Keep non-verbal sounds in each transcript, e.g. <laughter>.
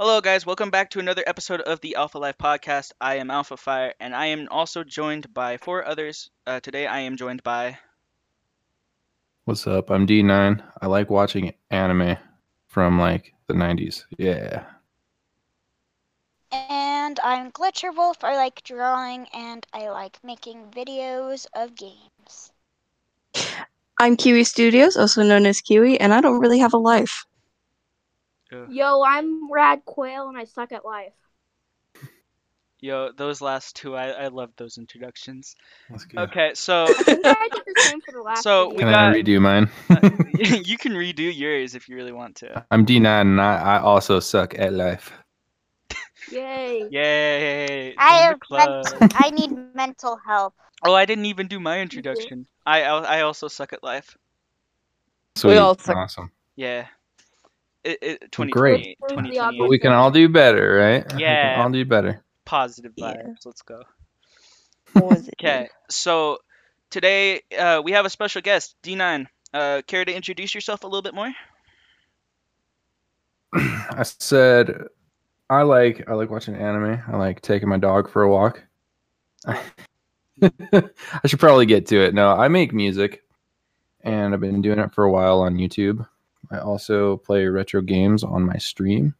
Hello, guys. Welcome back to another episode of the Alpha Life Podcast. I am Alpha Fire, and I am also joined by four others. Uh, today, I am joined by. What's up? I'm D9. I like watching anime from like the 90s. Yeah. And I'm Glitcher Wolf. I like drawing and I like making videos of games. I'm Kiwi Studios, also known as Kiwi, and I don't really have a life. Yo, I'm Rad Quail and I suck at life. Yo, those last two, I, I love those introductions. Okay, so <laughs> I think I did the same for the last So, we Can I redo mine? <laughs> you can redo yours if you really want to. I'm D9 and I, I also suck at life. Yay. Yay! I join have mental, I need mental help. Oh, I didn't even do my introduction. I I I also suck at life. Sweet. We all suck. Awesome. Yeah. It, it, 2020, great. Where's the 2028. obvious- But we can all do better, right? We can Yeah. all do better. Positive Yeah. vibes. Let's go. What was it? Okay, so today uh, we have a special guest, D9. Uh, care to introduce yourself a little bit more? <clears throat> I said I like I like watching anime. I like taking my dog for a walk. <laughs> I should probably get to it. No, I make music and I've been doing it for a while on YouTube. I also play retro games on my stream.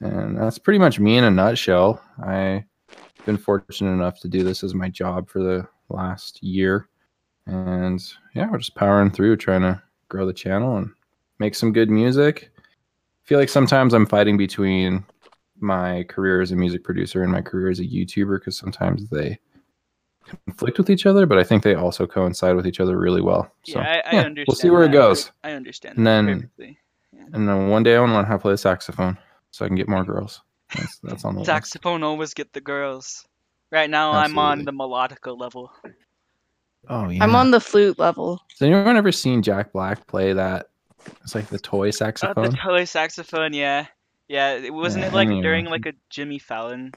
And that's pretty much me in a nutshell. I've been fortunate enough to do this as my job for the last year. And yeah, we're just powering through trying to grow the channel and make some good music. I feel like sometimes I'm fighting between my career as a music producer and my career as a YouTuber because sometimes they conflict with each other, but I think they also coincide with each other really well. So yeah, I, I yeah, understand. we'll see where it goes. I understand. And then- perfectly. And then one day I want to learn how to play the saxophone so I can get more girls. That's, that's on the list. Saxophone always get the girls. Right now, I'm on the Absolutely. melodica level. Oh yeah. I'm on the flute level. Has anyone ever seen Jack Black play that? It's like the toy Uh, saxophone. the toy saxophone, yeah, yeah. It wasn't Yeah, it like I mean- during like a Jimmy Fallon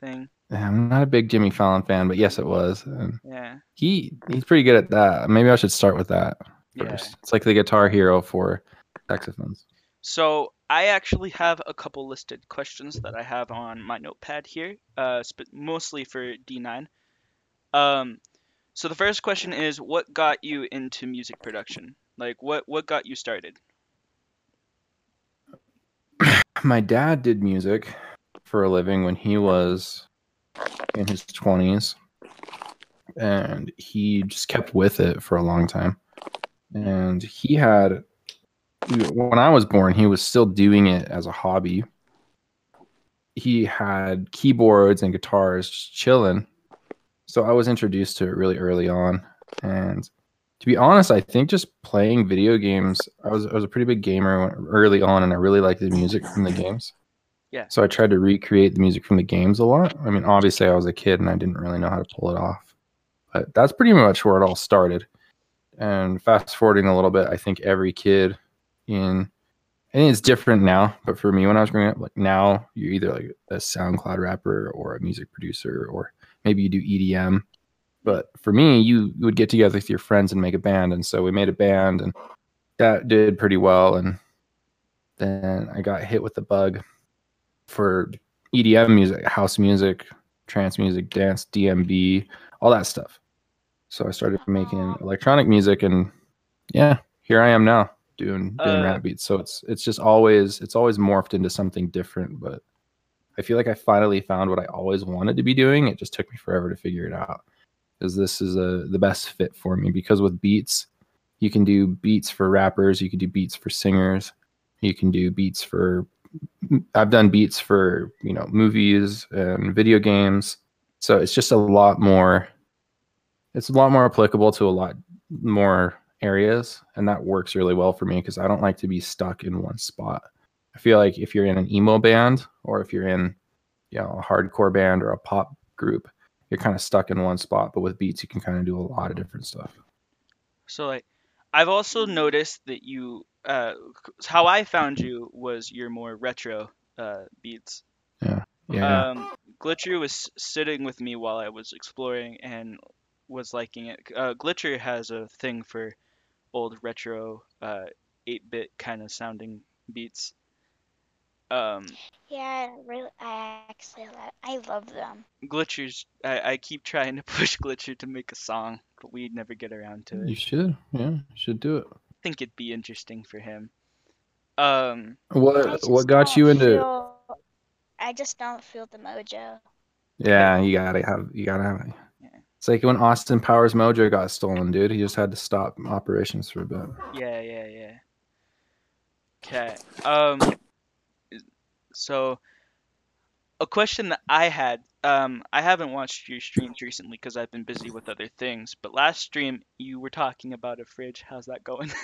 thing? Yeah, I'm not a big Jimmy Fallon fan, but yes, it was. And Yeah, he he's pretty good at that. Maybe I should start with that yeah. first. It's like the Guitar Hero for saxophones. So I actually have a couple listed questions that I have on my notepad here, uh, sp- mostly for D9. Um, so the first question is, what got you into music production? Like, what what got you started? <coughs> my dad did music for a living when he was in his 20s and he just kept with it for a long time and he had when i was born he was still doing it as a hobby he had keyboards and guitars just chilling so i was introduced to it really early on and to be honest, I think just playing video games. I was I was a pretty big gamer early on, and I really liked the music from the games. Yeah. So I tried to recreate the music from the games a lot. I mean, obviously, I was a kid and I didn't really know how to pull it off, but that's pretty much where it all started. And fast forwarding a little bit, I think every kid in I think it's different now, but for me when I was growing up, like now you're either like a SoundCloud rapper or a music producer, or maybe you do EDM. But for me, you would get together with your friends and make a band, and so we made a band, and that did pretty well. And then I got hit with the bug for EDM music, house music, trance music, dance, DnB, all that stuff. So I started making electronic music, and yeah, here I am now doing doing Uh, rap beats. So it's it's just always it's always morphed into something different. But I feel like I finally found what I always wanted to be doing. It just took me forever to figure it out because this is a the best fit for me. Because with beats, you can do beats for rappers, you can do beats for singers, you can do beats for. I've done beats for you know movies and video games, so it's just a lot more. It's a lot more applicable to a lot more areas, and that works really well for me because I don't like to be stuck in one spot. I feel like if you're in an emo band or if you're in, you know, a hardcore band or a pop group, you're kind of stuck in one spot. But with beats, you can kind of do a lot of different stuff. So like, I've also noticed that you, uh, how I found you was your more retro uh, beats. Yeah. Um, Glitcher was sitting with me while I was exploring and was liking it. Uh, Glitcher has a thing for old retro, uh, 8-bit kind of sounding beats. Um, Yeah, really, I actually love, I love them. Glitchers, I, I keep trying to push <laughs> Glitcher to make a song, but we never get around to it. You should, yeah, you should do it. I think it'd be interesting for him. Um, What what got you into? feel- I just don't feel the mojo. Yeah, you gotta have you gotta have it. Yeah. It's like when Austin Powers Mojo got stolen, dude. He just had to stop operations for a bit. yeah, yeah, yeah. Okay. Um, so a question that I had, um, I haven't watched your streams recently because I've been busy with other things, but last stream you were talking about a fridge. How's that going? <laughs>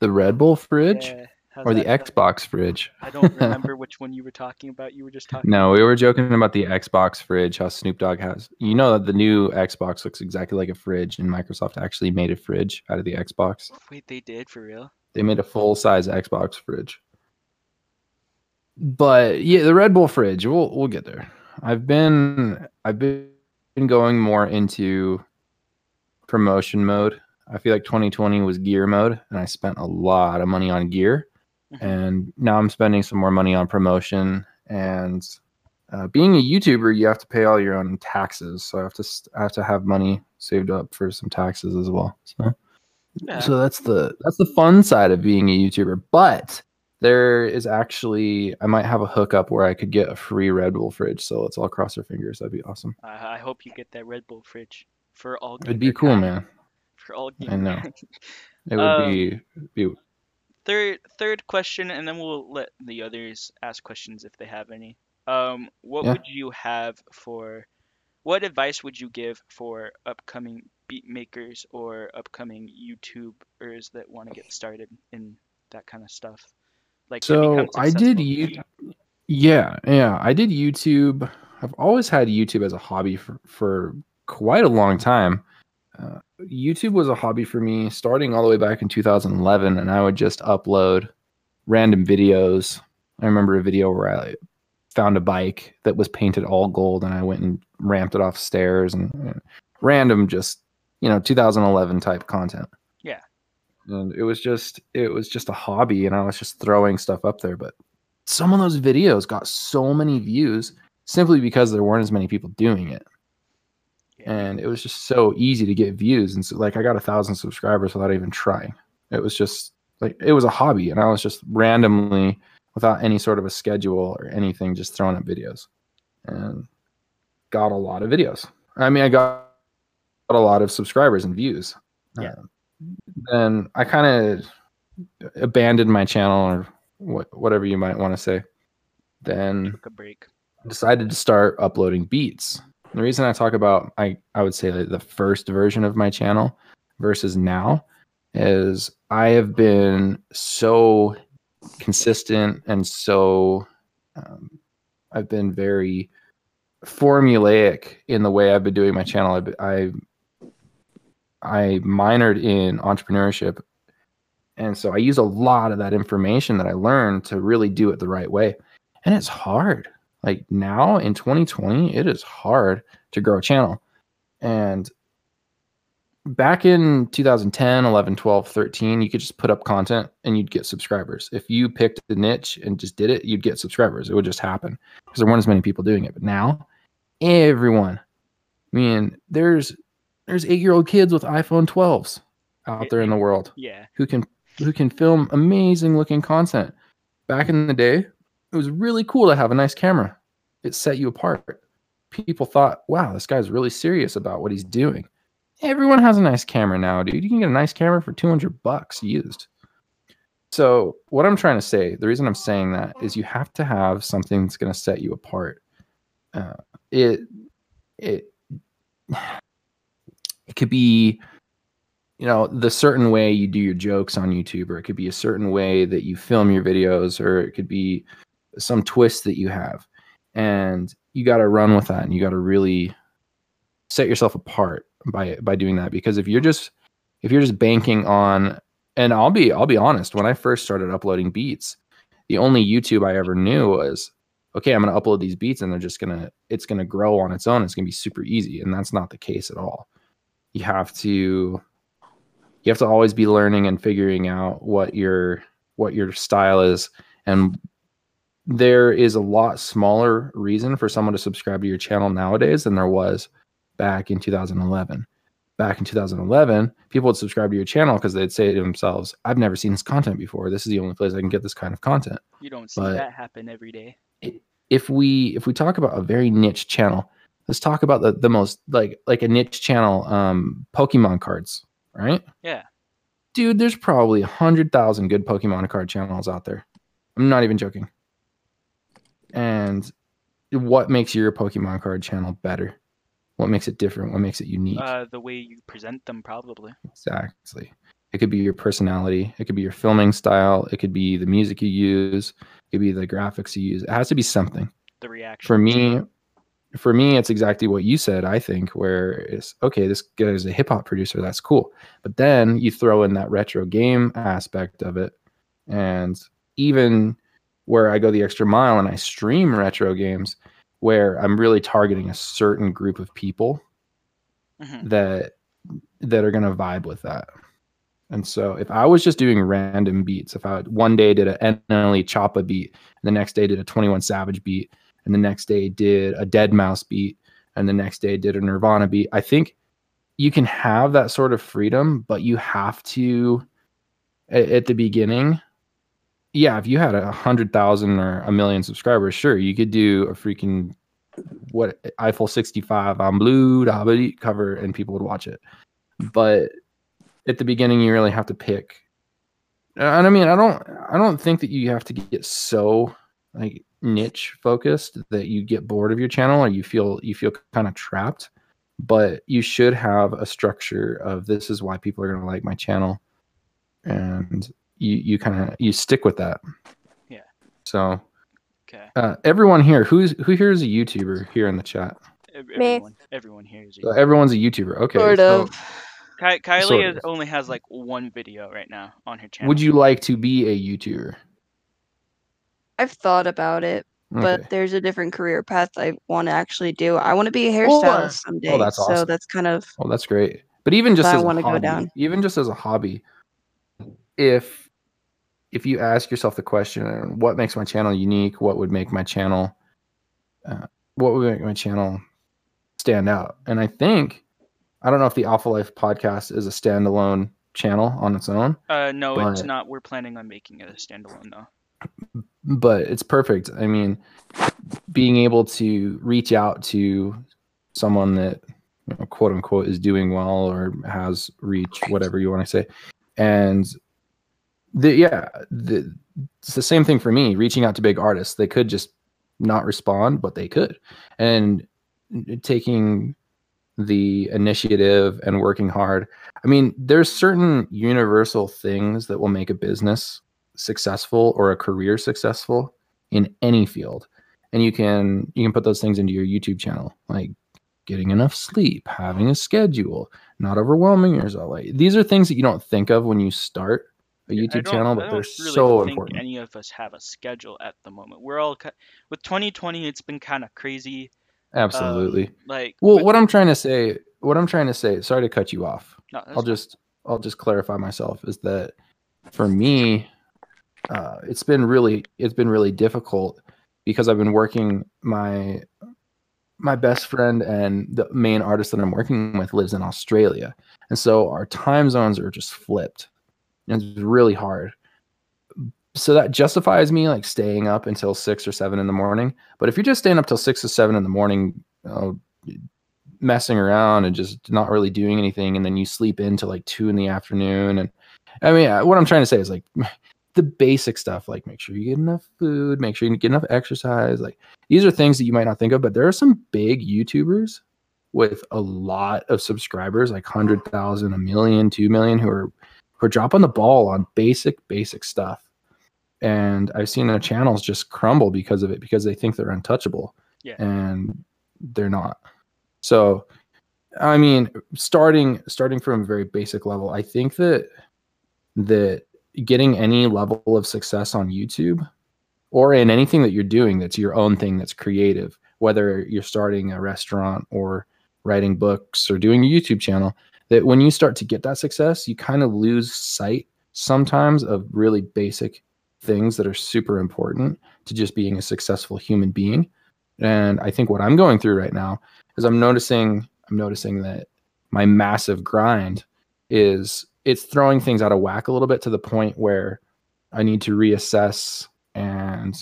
The Red Bull fridge Yeah, or the going? Xbox fridge? I don't <laughs> remember which one you were talking about. You were just talking. No, we were joking about the Xbox fridge. How Snoop Dogg has. You know that the new Xbox looks exactly like a fridge, and Microsoft actually made a fridge out of the Xbox. Wait, they did for real? They made a full size Xbox fridge. But yeah, the Red Bull fridge, we'll we'll get there. I've been I've been going more into promotion mode. I feel like 2020 was gear mode, and I spent a lot of money on gear. Mhm. And now I'm spending some more money on promotion. And uh, being a YouTuber, you have to pay all your own taxes. So I have to I have to have money saved up for some taxes as well. So Yeah. so that's the that's the fun side of being a YouTuber. But there is actually I might have a hookup where I could get a free Red Bull fridge. So let's all cross our fingers. That'd be awesome. I, I hope you get that Red Bull fridge for all. It'd be cool, kind, man. <laughs> For all. I know. It would Um, be be Third third question, and then we'll let the others ask questions if they have any. Um, what Yeah. would you have for? What advice would you give for upcoming beat makers or upcoming YouTubers that want to get started in that kind of stuff? Like So I did you yeah, yeah. I did YouTube. I've always had YouTube as a hobby for, for quite a long time. Uh, YouTube was a hobby for me starting all the way back in 2011, and I would just upload random videos. I remember a video where I found a bike that was painted all gold, and I went and ramped it off stairs and uh, random, just you know, 2011 type content and it was just it was just a hobby and i was just throwing stuff up there but some of those videos got so many views simply because there weren't as many people doing it. Yeah. and it was just so easy to get views and so like i got a thousand subscribers without even trying. It was just like it was a hobby and i was just randomly without any sort of a schedule or anything just throwing up videos. And got a lot of videos. I mean i got a lot of subscribers and views. Yeah. Um, then i kind of abandoned my channel or what, whatever you might want to say then Took a break. decided to start uploading beats. And the reason I talk about I I would say that the first version of my channel versus now is I have been so consistent and so um, I've been very formulaic in the way I've been doing my channel. I've, been- I minored in entrepreneurship, and so I use a lot of that information that I learned to really do it the right way. And it's hard. Like now in 2020 it is hard to grow a channel. And back in 2010 11 12 13 you could just put up content and you'd get subscribers. If you picked the niche and just did it you'd get subscribers. It would just happen because there weren't as many people doing it. But now everyone i mean there's there's eight year old kids with iphone 12s out there in the world Yeah. who can who can film amazing looking content. Back in the day, it was really cool to have a nice camera. It set you apart. People thought, "Wow, this guy's really serious about what he's doing." Everyone has a nice camera now, dude. You can get a nice camera for 200 bucks used. So, what I'm trying to say, the reason I'm saying that is you have to have something that's going to set you apart. Uh, it it it could be you know the certain way you do your jokes on youtube or it could be a certain way that you film your videos or it could be some twist that you have. And you got to run with that and you got to really set yourself apart by by doing that. Because if you're just if you're just banking on and I'll be I'll be honest when I first started uploading beats the only YouTube I ever knew was okay I'm going to upload these beats and they're just going to it's going to grow on its own. It's going to be super easy. And that's not the case at all you have to you have to always be learning and figuring out what your what your style is and there is a lot smaller reason for someone to subscribe to your channel nowadays than there was back in 2011. Back in 2011, people would subscribe to your channel because they'd say to themselves, I've never seen this content before. This is the only place I can get this kind of content. You don't see But- that happen every day. If we if we talk about a very niche channel, let's talk about the, the most like like a niche channel, um, Pokemon cards, right? Yeah. Dude, there's probably a hundred thousand good Pokemon card channels out there. I'm not even joking. And what makes your Pokemon card channel better? What makes it different? What makes it unique? Uh, the way you present them, probably. Exactly. It could be your personality. It could be your filming style. It could be the music you use. It could be the graphics you use. It has to be something. The reaction. For me, for me, it's exactly what you said. I think where it's okay. This guy's a hip hop producer. That's cool. But then you throw in that retro game aspect of it, and even where I go the extra mile and I stream retro games, where I'm really targeting a certain group of people Mhm. that that are gonna vibe with that. And so if I was just doing random beats, if I one day did a NLE Choppa beat, and the next day did a 21 Savage beat, and the next day did a Deadmau5 beat, and the next day did a Nirvana beat, I think you can have that sort of freedom, but you have to at, at the beginning. Yeah, if you had a hundred thousand or a million subscribers, sure, you could do a freaking what Eiffel 65 on blue cover and people would watch it. But at the beginning you really have to pick. And I mean, I don't I don't think that you have to get so like niche focused that you get bored of your channel or you feel you feel kind of trapped. But you should have a structure of this is why people are going to like my channel and you you kind of you stick with that. Yeah. So Okay. uh, everyone here, who's who here is a YouTuber here in the chat? Ev- Me. Everyone, everyone here is. So everyone's a YouTuber. Okay. Sort so of. Ky- Kylie Sort of. only has like one video right now on her channel. would you like to be a YouTuber? I've thought about it, but Okay. there's a different career path I want to actually do. I want to be a hairstylist someday. Oh, that's So that's kind of Well, that's great. But even just But I as a wanna go hobby, down. even just as a hobby, if if you ask yourself the question, uh, what makes my channel unique? What would make my channel, uh, what would make my channel stand out? And I think, I don't know if the Alpha Life podcast is a standalone channel on its own, Uh, no, it's not. We're planning on making it a standalone though. But it's perfect. I mean, being able to reach out to someone that you know, quote unquote is doing well or has reach, whatever you want to say, and the yeah, the it's the same thing for me. Reaching out to big artists, they could just not respond, but they could, and taking the initiative and working hard. I mean, there's certain universal things that will make a business successful or a career successful in any field and you can you can put those things into your youtube channel like getting enough sleep having a schedule not overwhelming yourself like these are things that you don't think of when you start a youtube channel but they're really so think important Any of us have a schedule at the moment. We're all with 2020. It's been kind of crazy. um, absolutely like well with- what i'm trying to say what i'm trying to say sorry to cut you off no, I'll just I'll just clarify myself is that for me, uh, it's been really it's been really difficult because I've been working my my best friend and the main artist that I'm working with lives in Australia, and so our time zones are just flipped. And it's really hard. So that justifies me like staying up until six or seven in the morning. But if you're just staying up till six or seven in the morning, you know, messing around and just not really doing anything and then you sleep into like two in the afternoon and i mean what i'm trying to say is like the basic stuff like make sure you get enough food make sure you get enough exercise like these are things that you might not think of but there are some big youtubers with a lot of subscribers like 100000 a million 2 million who are who are dropping the ball on basic basic stuff and i've seen their channels just crumble because of it because they think they're untouchable Yeah. and they're not so, I mean, starting starting from a very basic level, I think that that getting any level of success on YouTube or in anything that you're doing that's your own thing that's creative, whether you're starting a restaurant or writing books or doing a YouTube channel, that when you start to get that success, you kind of lose sight sometimes of really basic things that are super important to just being a successful human being. And I think what I'm going through right now is I'm noticing I'm noticing that my massive grind is it's throwing things out of whack a little bit to the point where I need to reassess and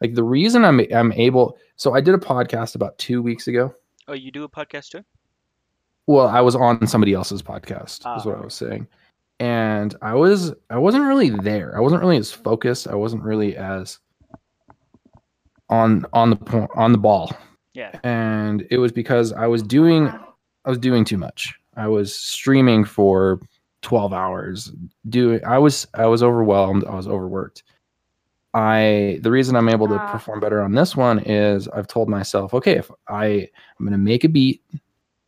like the reason I'm I'm able so I did a podcast about 2 weeks ago. Oh, you do a podcast too? Well, I was on somebody else's podcast Ah, is what I was saying. And I was I wasn't really there. I wasn't really as focused. I wasn't really as on on the point on the ball Yeah. and it was because I was doing I was doing too much. I was streaming for 12 hours. Doing I was I was overwhelmed, I was overworked. I the reason I'm able to perform better on this one is I've told myself, okay, if I I'm going to make a beat,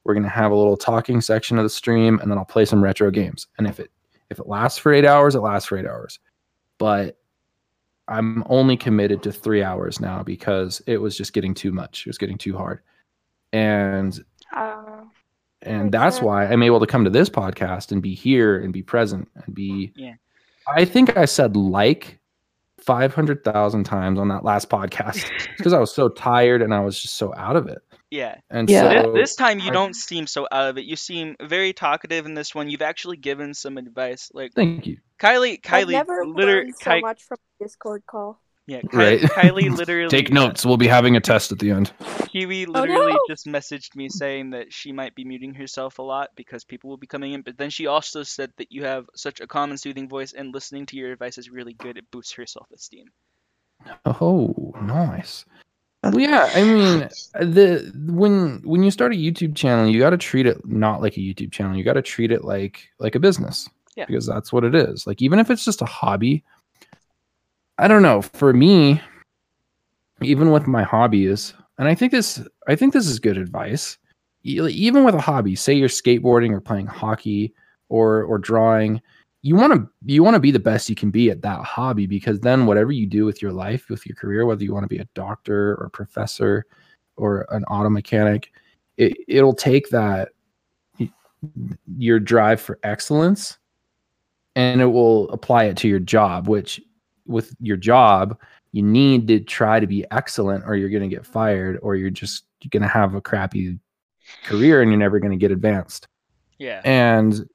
we're going to have a little talking section of the stream and then I'll play some retro games. And if it if it lasts for 8 hours, it lasts for 8 hours. But I'm only committed to three hours now because it was just getting too much. It was getting too hard. And Uh, and For that's sure. why I'm able to come to this podcast and be here and be present and be Yeah. I think I said like 500,000 times on that last podcast <laughs> because I was so tired and I was just so out of it. Yeah. And Yeah. so Thi- this time you I- don't seem so out of it. You seem very talkative in this one. You've actually given some advice. Like thank you. Kylie, I've Kylie, never literally, learned so much from a Discord call. Yeah, Ky- Right. Kylie <laughs> literally Take notes. We'll be having a test at the end. Kiwi Oh, literally no! just messaged me saying that she might be muting herself a lot because people will be coming in. But then she also said that you have such a calm and soothing voice, and listening to your advice is really good. It boosts her self-esteem. Oh, nice. Well, yeah, I mean, the when when you start a YouTube channel, you got to treat it not like a YouTube channel. You got to treat it like like a business. Yeah. Because that's what it is. Like even if it's just a hobby, I don't know. For me, even with my hobbies, and I think this I think this is good advice. Even with a hobby, say you're skateboarding or playing hockey or or drawing, you want to you want to be the best you can be at that hobby because then whatever you do with your life with your career whether you want to be a doctor or a professor or an auto mechanic it, it'll take that your drive for excellence and it will apply it to your job which with your job you need to try to be excellent or you're going to get fired or you're just going to have a crappy career and you're never going to get advanced Yeah. and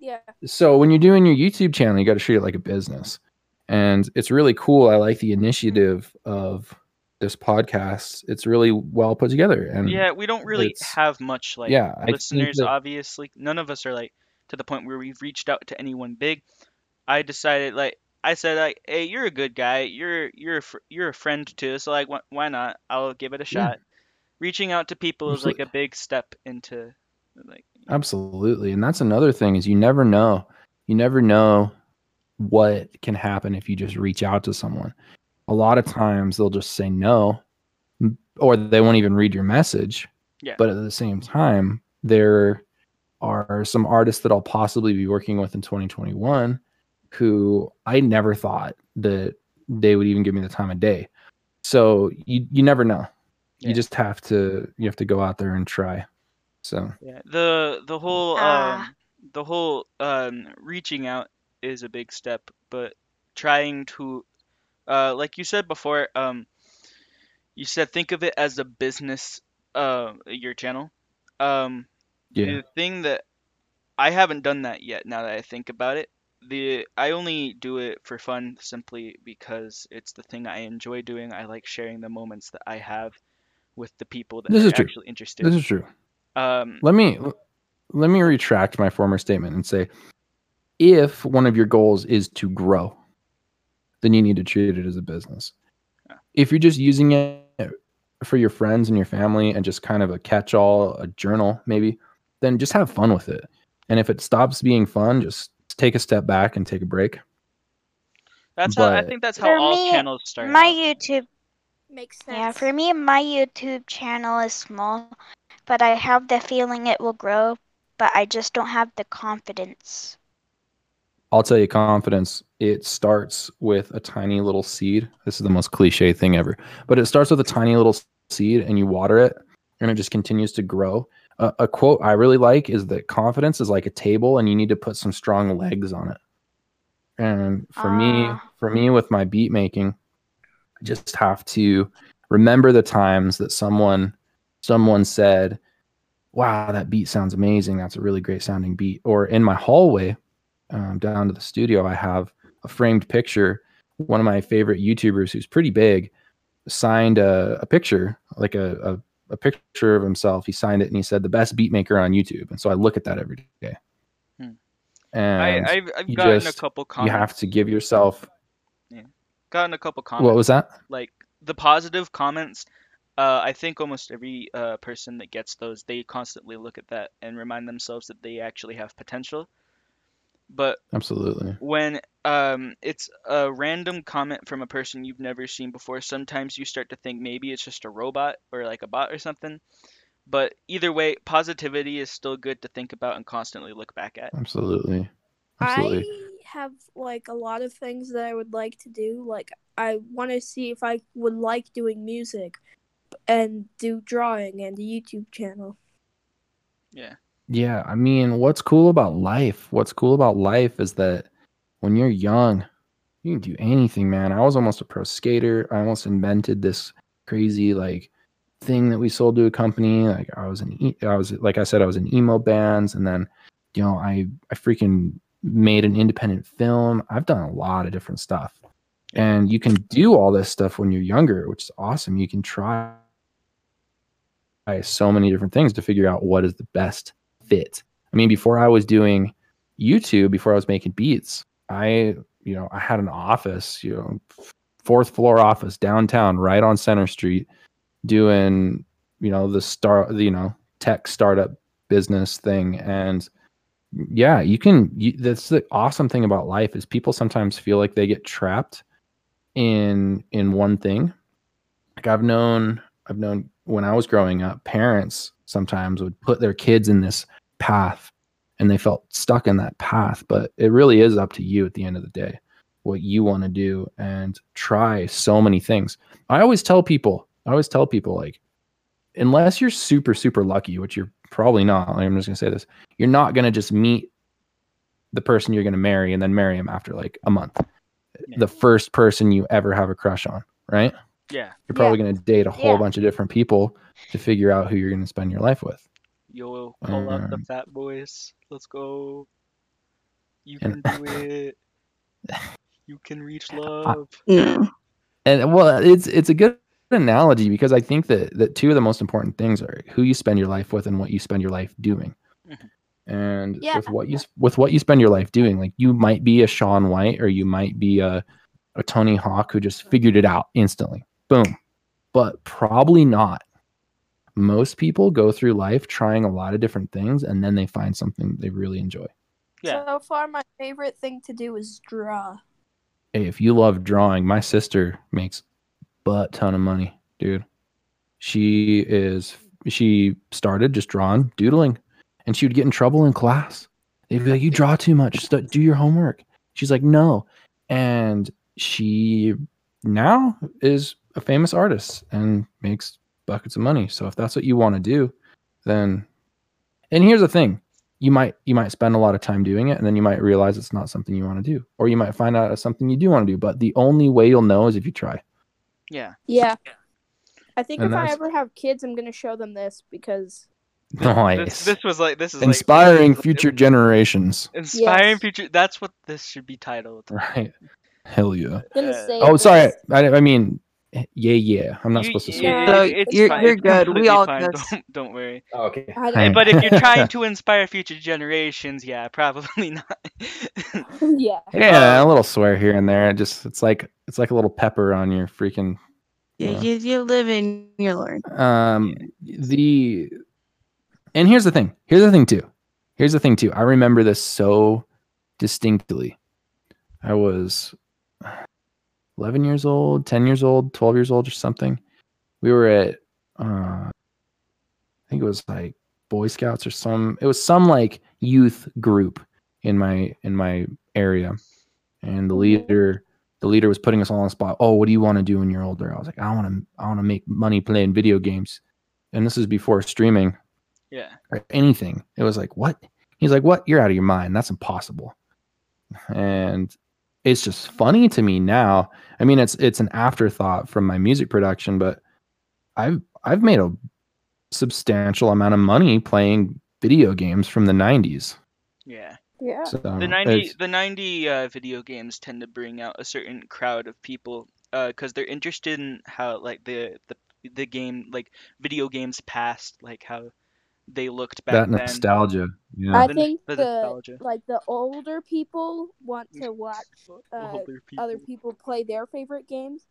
Yeah. so when you're doing your YouTube channel, you got to treat it like a business. And it's really cool. I like the initiative of this podcast. It's really well put together. And Yeah, we don't really have much like yeah, I think listeners. that- Obviously, none of us are like to the point where we've reached out to anyone big. I decided like I said like, hey, you're a good guy. You're you're a fr- you're a friend too. So like, wh- why not? I'll give it a Yeah. shot. Reaching out to people is like a big step into like Absolutely. And that's another thing is you never know. You never know what can happen if you just reach out to someone. A lot of times they'll just say no or they won't even read your message. Yeah. But at the same time, there are some artists that I'll possibly be working with in 2021 who I never thought that they would even give me the time of day. So you you never know. Yeah. You just have to you have to go out there and try. So Yeah, the the whole Ah. um the whole um reaching out is a big step, but trying to uh like you said before, um you said think of it as a business uh your channel. Um yeah. the thing that I haven't done that yet now that I think about it. The I only do it for fun simply because it's the thing I enjoy doing. I like sharing the moments that I have with the people that This are is true. actually interested. This is true. um let me let me retract my former statement and say if one of your goals is to grow then you need to treat it as a business Yeah. if you're just using it for your friends and your family and just kind of a catch-all a journal maybe then just have fun with it and if it stops being fun just take a step back and take a break that's how I think that's how all me, channels start. my out. YouTube, Makes sense. yeah, for me, my YouTube channel is small, but I have the feeling it will grow, but I just don't have the confidence. I'll tell you confidence. It starts with a tiny little seed. This is the most cliche thing ever, but it starts with a tiny little seed and you water it and it just continues to grow. Uh, a quote I really like is that confidence is like a table and you need to put some strong legs on it. And for me, Ah. for me with my beat making, I just have to remember the times that someone someone said, "Wow, that beat sounds amazing. That's a really great sounding beat." Or in my hallway um, down to the studio, I have a framed picture. One of my favorite YouTubers, who's pretty big, signed a, a picture, like a, a a picture of himself. He signed it and he said, "The best beat maker on YouTube." And so I look at that every day. Hmm. And I, I've, I've gotten just- a couple comments. you have to give yourself. gotten a couple comments. What was that? like the positive comments uh, i think almost every uh, person that gets those they constantly look at that and remind themselves that they actually have potential but Absolutely. when um, it's a random comment from a person you've never seen before sometimes you start to think maybe it's just a robot or like a bot or something but either way positivity is still good to think about and constantly look back at Absolutely. Absolutely. I have like a lot of things that I would like to do. Like I want to see if I would like doing music and do drawing and a YouTube channel. yeah Yeah, I mean, what's cool about life? What's cool about life is that when you're young, you can do anything, man. I was almost a pro skater. I almost invented this crazy like thing that we sold to a company. Like I was in, e- I was like I said, I was in emo bands, and then you know, I I freaking made an independent film. I've done a lot of different stuff, and you can do all this stuff when you're younger, which is awesome. You can try so many different things to figure out what is the best fit. I mean, before I was doing YouTube, before I was making beats, I, you know, I had an office, you know, fourth floor office downtown, right on Center Street, doing, you know, the star, you know, tech startup business thing. And yeah, you can, you, that's the awesome thing about life is people sometimes feel like they get trapped in, in one thing. Like I've known, I've known when I was growing up, parents sometimes would put their kids in this path and they felt stuck in that path. But it really is up to you at the end of the day what you want to do and try so many things. I always tell people, I always tell people, like, unless you're super, super lucky, which you're probably not, I'm just going to say this, you're not going to just meet the person you're going to marry and then marry him after like a month. Yeah. The first person you ever have a crush on, right? Yeah You're probably going to date a whole Yeah. bunch of different people to figure out who you're going to spend your life with. Yo, pull up the Um, fat boys. Let's go. You And- can <laughs> do it. You can reach love. No. And well, it's it's a good analogy because I think that that two of the most important things are who you spend your life with and what you spend your life doing. Mhm. And Yeah. with what you with what you spend your life doing, like you might be a Shaun White or you might be a a Tony Hawk who just figured it out instantly. Boom. But probably not. Most people go through life trying a lot of different things and then they find something they really enjoy. Yeah. So far, my favorite thing to do is draw. hey, if you love drawing, my sister makes butt ton of money, dude. She is she started just drawing, doodling, and she would get in trouble in class. They'd be like, "You draw too much. St- do your homework." She's like, "No," and she now is a famous artist and makes buckets of money. So if that's what you want to do, then and here's the thing you might you might spend a lot of time doing it and then you might realize it's not something you want to do or you might find out it's something you do want to do but the only way you'll know is if you try Yeah. Yeah. I think And if I ever have kids, I'm gonna show them this because nice this was like this is like- inspiring <laughs> future generations Inspiring Yes. future. That's what this should be titled. right hell yeah Uh, oh sorry. I, I mean yeah yeah i'm not You- supposed to swear Yeah. No, you're- fine, you're good. We all fine, cuss. Don't, don't worry. oh, okay Hey, but if you're trying <laughs> to inspire future generations, yeah, probably <laughs> not. yeah. yeah Um, a little swear here and there it just it's like it's like a little pepper on your freaking You, Yeah. you, you live and you learn. um the and here's the thing here's the thing too here's the thing too i remember this so distinctly i was 11 years old 10 years old 12 years old or something. We were at uh i think it was like boy scouts or some it was some like youth group in my in my area. And the Mhm. leader the leader was putting us all on the spot. Oh what do you want to do when you're older? I was like i want to i want to make money playing video games. And this is before streaming yeah. or anything. It was like what? He's like what? You're out of your mind. That's impossible. And it's just funny to me now. I mean, it's it's an afterthought from my music production, but I've I've made a substantial amount of money playing video games from the 90s. Yeah. Yeah. So The 90 it's- the 90 uh, video games tend to bring out a certain crowd of people uh cuz they're interested in how like the the the game like video games past like how they looked back that then. nostalgia. Yeah. I The- think the the like the older people want to watch uh, Older other people play their favorite games,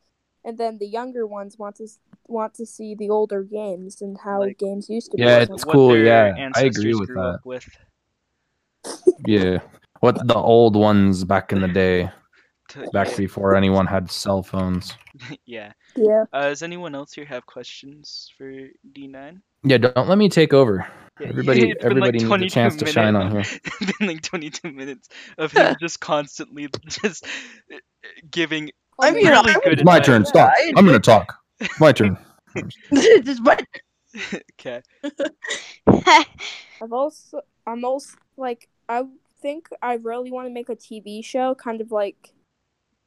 and then the younger ones want to want to see the older games and how Like- games used to Yeah, be. Yeah, it's cool, yeah, I agree with that. with <laughs> yeah. What the old ones back in the day, <laughs> to- back before anyone had cell phones. <laughs> yeah. Yeah. Uh, does anyone else here have questions for D9? Yeah, don't let me take over. Yeah, Everybody it's like, everybody needs a 22 chance to shine on here. <laughs> it's been like 22 minutes of him <laughs> just constantly <laughs> just uh, giving I'm Oh, really I'm- good It's my advice. turn. Stop. I I'm gonna talk. My turn. this is what okay. I've also I'm also like I think I really want to make a TV show, kind of like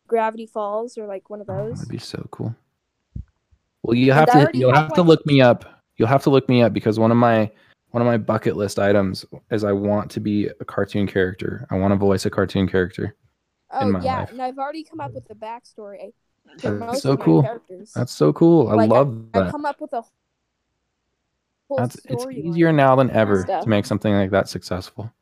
Gravity Falls or like one of Oh, those. that'd be so cool. Well, you have to you'll have, have to look me up. You'll have to look me up because one of my one of my bucket list items is I want to be a cartoon character. I want to voice a cartoon character. Oh my yeah, life. and I've already come up with a backstory That's so cool. characters. That's so cool. I Like, love I've that. come up with a whole That's it's easier now than ever stuff. to make something like that successful.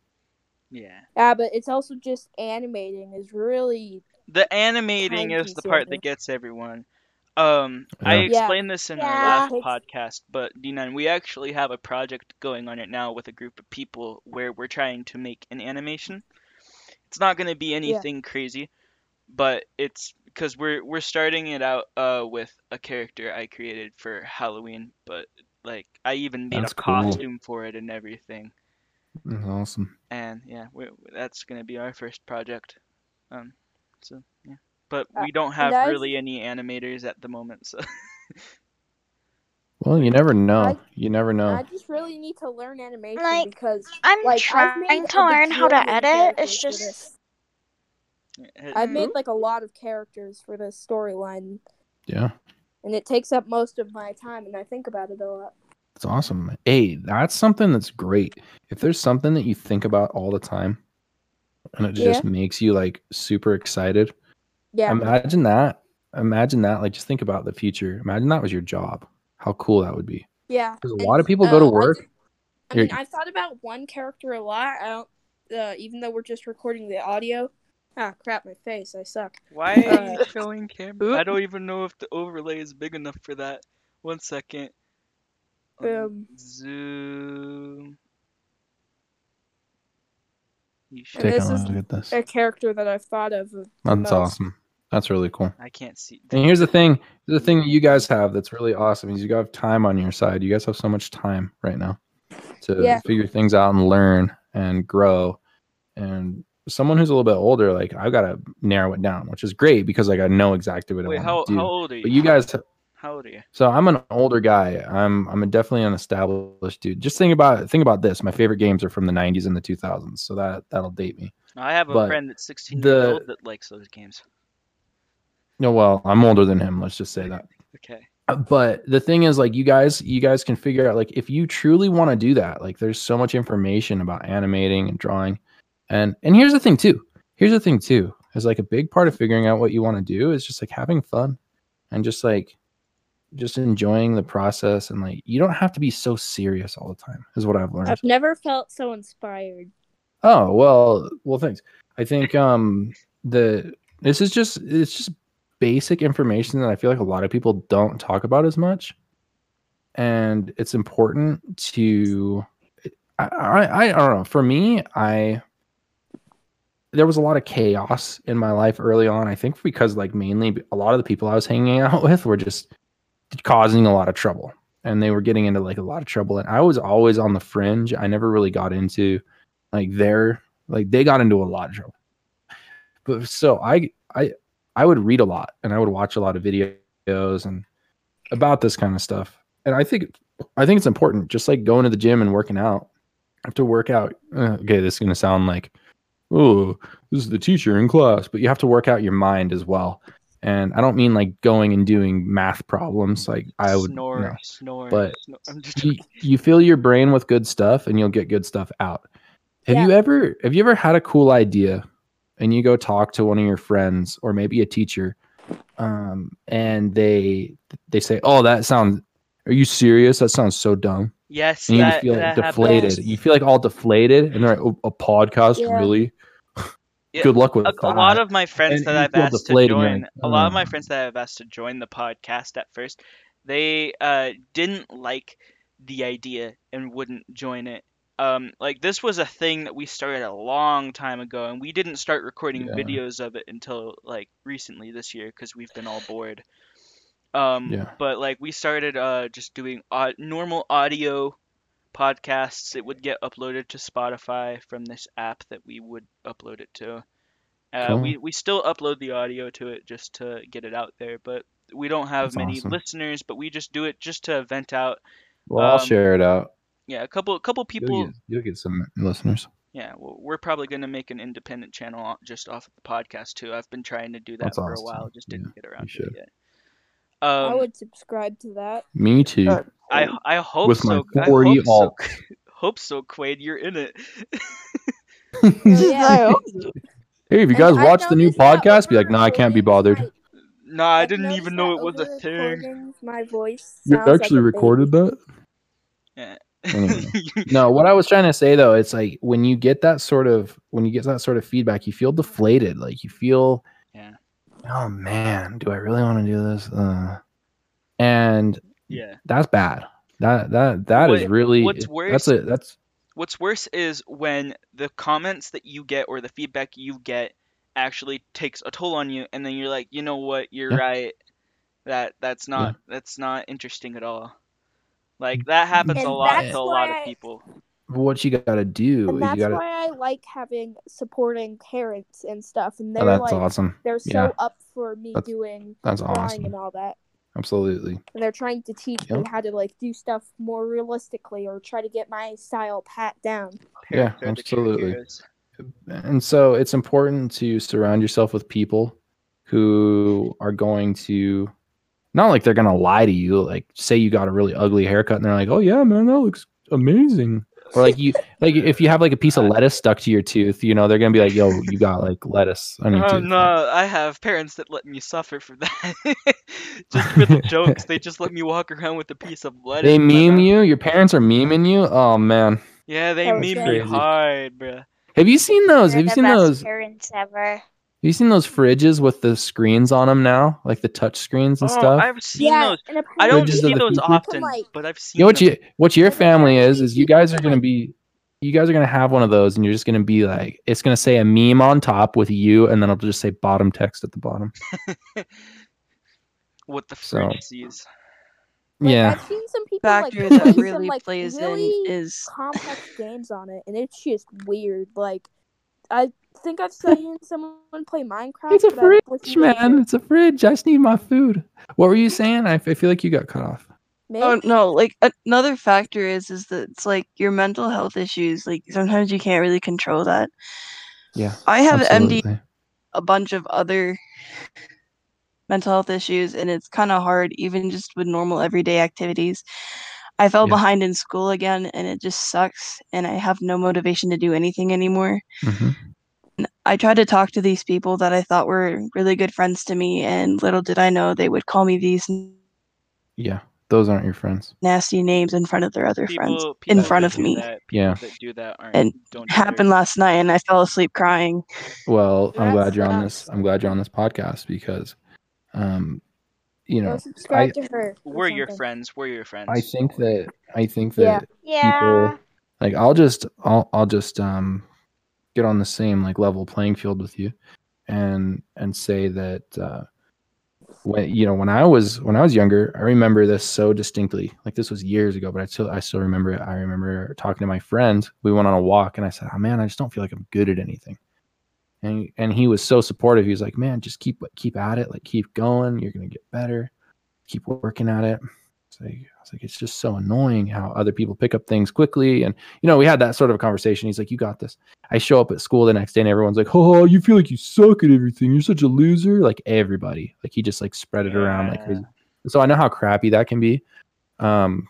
Yeah. Yeah, but it's also just animating is really The animating is the part that gets everyone. Um, I Yeah. Yeah. explained this in Yeah. our last Takes- podcast, but D9, we actually have a project going on right now with a group of people where we're trying to make an animation. It's not going to be anything crazy, but it's because we're we're starting it out uh with a character I created for Halloween, but like I even made That's a cool. costume for it and everything. That's awesome. and yeah, we that's gonna be our first project. Um, so yeah, but Uh, we don't have I've- really any animators at the moment, so Well, you never know. I- you never know. I just really need to learn animation Like, because I'm like I've made trying to learn how to edit. It's just uh, I've made like a lot of characters for this storyline, yeah. and it takes up most of my time, and I think about it a lot. It's awesome. Hey, that's something that's great. If there's something that you think about all the time and it Yeah. just makes you like super excited, Yeah, imagine that. Imagine that. Like, just think about the future. Imagine that was your job. How cool that would be. yeah. Because a lot of people go to uh, I work. just- I mean, I've thought about one character a lot. I don't, uh, even though we're just recording the audio. Ah, crap! My face. I suck. why are you Uh, showing camera? I don't even know if the overlay is big enough for that. One second. Um, Zoom. You should. Take this a is look at this. a character that I've thought of. That's most. awesome. That's really cool. I can't see. And here's the thing. The thing that you guys mm. have that's really awesome is you have time on your side. You guys have so much time right now to Yeah. figure things out and learn and grow. And someone who's a little bit older, like I've got to narrow it down, which is great because like I know exactly what Wait, I how to do. how old are you? but you guys, How old are you? so I'm an older guy. I'm I'm a definitely an established dude. Just think about think about this. My favorite games are from the 90s and the 2000s, so that that'll date me. I have a But friend that's 16 the- years old that likes those games. No, well, I'm older than him. Let's just say that. Okay. But the thing is like you guys you guys can figure out like if you truly want to do that like there's so much information about animating and drawing and and here's the thing too here's the thing too is like a big part of figuring out what you want to do is just like having fun and just like just enjoying the process and like you don't have to be so serious all the time is what i've learned I've never felt so inspired. Oh well, well, thanks. I think um the this is just it's just basic information that I feel like a lot of people don't talk about as much, and it's important to. I I, I don't know. For me, I there was a lot of chaos in my life early on. I think because like mainly a lot of the people I was hanging <laughs> out with were just causing a lot of trouble, and they were getting into like a lot of trouble, and I was always on the fringe. I never really got into like they're like they got into a lot of trouble but so i i i would read a lot and i would watch a lot of videos and about this kind of stuff and i think i think it's important just like going to the gym and working out I have to work out uh, okay this is going to sound like oh, this is the teacher in class, but you have to work out your mind as well. And I don't mean like going and doing math problems. Like I would, snore, no. snore, But snore. You, you fill your brain with good stuff, and you'll get good stuff out. Have you ever have you ever had a cool idea, and you go talk to one of your friends or maybe a teacher, um, and they they say, "Oh, that sounds. Are you serious? That sounds so dumb." yes, and you that, feel like that deflated. happens. You feel like all deflated, and they're like, "Oh, "A podcast, Yeah. really? Yeah, Good luck with a, that." a lot of my friends And that you I've asked to deflated, and join, like, a lot of my friends that I've asked to join the podcast at first, they uh, didn't like the idea and wouldn't join it. Um, like this was a thing that we started a long time ago, and we didn't start recording Yeah. videos of it until like recently this year because we've been all bored. Um, Yeah. but like we started uh, just doing au- normal audio podcasts. It would get uploaded to Spotify from this app that we would upload it to. Uh, Cool. we, we still upload the audio to it just to get it out there, but we don't have That's many awesome. listeners. But we just do it just to vent out. Well, I'll um, share it out. Yeah, a couple a couple people. You'll get, you'll get some listeners. Yeah, well, we're probably gonna make an independent channel just off of the podcast too. I've been trying to do that That's for a while, just didn't get around to it yet. Um, I would subscribe to that. Me too. I I hope With my so. I 40 hope so. <laughs> hope so, Quaid. You're in it. <laughs> Yeah. <laughs> Hey, if you guys I watch the new podcast, be like, "No, I can't be bothered." my- Nah, I I've didn't even know it was a thing. My voice. You sounds like actually recorded that? Yeah. Anyway. <laughs> No, what I was trying to say though, it's like when you get that sort of when you get that sort of feedback, you feel deflated. Like you feel, Yeah. oh man, do I really want to do this? Uh, and yeah. that's bad. That that that is What- really what's that's worse- a that's What's worse is when the comments that you get or the feedback you get actually takes a toll on you, and then you're like, you know what, you're Yeah. right. That that's not that's not interesting at all. Like that happens a lot to a lot of people. what you got to do. And is that's you gotta, why I like having supporting parents and stuff. And oh, they're that's like, awesome. they're so Yeah. up for me That's- doing That's awesome. and all that. Absolutely. And they're trying to teach me how to like do stuff more realistically or try to get my style pat down. Yeah, Parents are absolutely. And so it's important to surround yourself with people who are going to not like they're going to lie to you like say you got a really ugly haircut and they're like oh yeah man that looks amazing or like you <laughs> like if you have like a piece of uh. lettuce stuck to your tooth you know they're going to be like yo you got like lettuce on your Oh tooth no, I have parents that let me suffer for that. <laughs> just for the jokes, they just let me walk around with a piece of lettuce. they meme you your parents are memeing you oh man Yeah, they meme me crazy. hard, bruh. have you seen those They're have you seen best those parents ever. You seen those fridges with the screens on them now like the touch screens and Oh, stuff I've seen those. and I don't see those often, Like- but I've seen You know what them. you what your family is is you guys are gonna be you guys are gonna have one of those and you're just gonna be like it's gonna say a meme on top with you and then it'll just say bottom text at the bottom. <laughs> what the So- sees. Like, yeah. I've seen some people like factor play <laughs> that some, really like, plays really in is complex games on it, and it's just weird. Like, I think I've seen someone play Minecraft. It's a fridge, man. It's a fridge. I just need my food. What were you saying? I, I feel like you got cut off. Maybe. oh no like another factor is is that it's like your mental health issues like sometimes you can't really control that Yeah. i have md a bunch of other mental health issues and it's kind of hard even just with normal everyday activities i fell Yeah. behind in school again and it just sucks and i have no motivation to do anything anymore Mhm. I tried to talk to these people that i thought were really good friends to me and little did i know they would call me these Yeah. Those aren't your friends. nasty names in front of their other People, friends people in front of me That, Yeah. that do that aren't And don't deserve happened last night and i fell asleep crying Well, I'm That glad you're on this. I'm glad you're on this podcast because um you know, subscribe to her. We're your friends. We're your friends. I think that I think that Yeah. Yeah. like I'll just I'll I'll just um get on the same like level playing field with you and and say that uh when you know when I was when I was younger I remember this so distinctly. Like this was years ago but I still I still remember it. I remember talking to my friend. We went on a walk and I said oh man I just don't feel like I'm good at anything. And and he was so supportive. He was like man just keep keep at it. Like keep going. You're gonna get better. Keep working at it. It's like, I like, it's just so annoying how other people pick up things quickly. And, you know, we had that sort of a conversation. He's like, you got this. I show up at school the next day and everyone's like, oh, you feel like you suck at everything. You're such a loser. Like everybody, like he just like spread it around like crazy. So I know how crappy that can be. Um,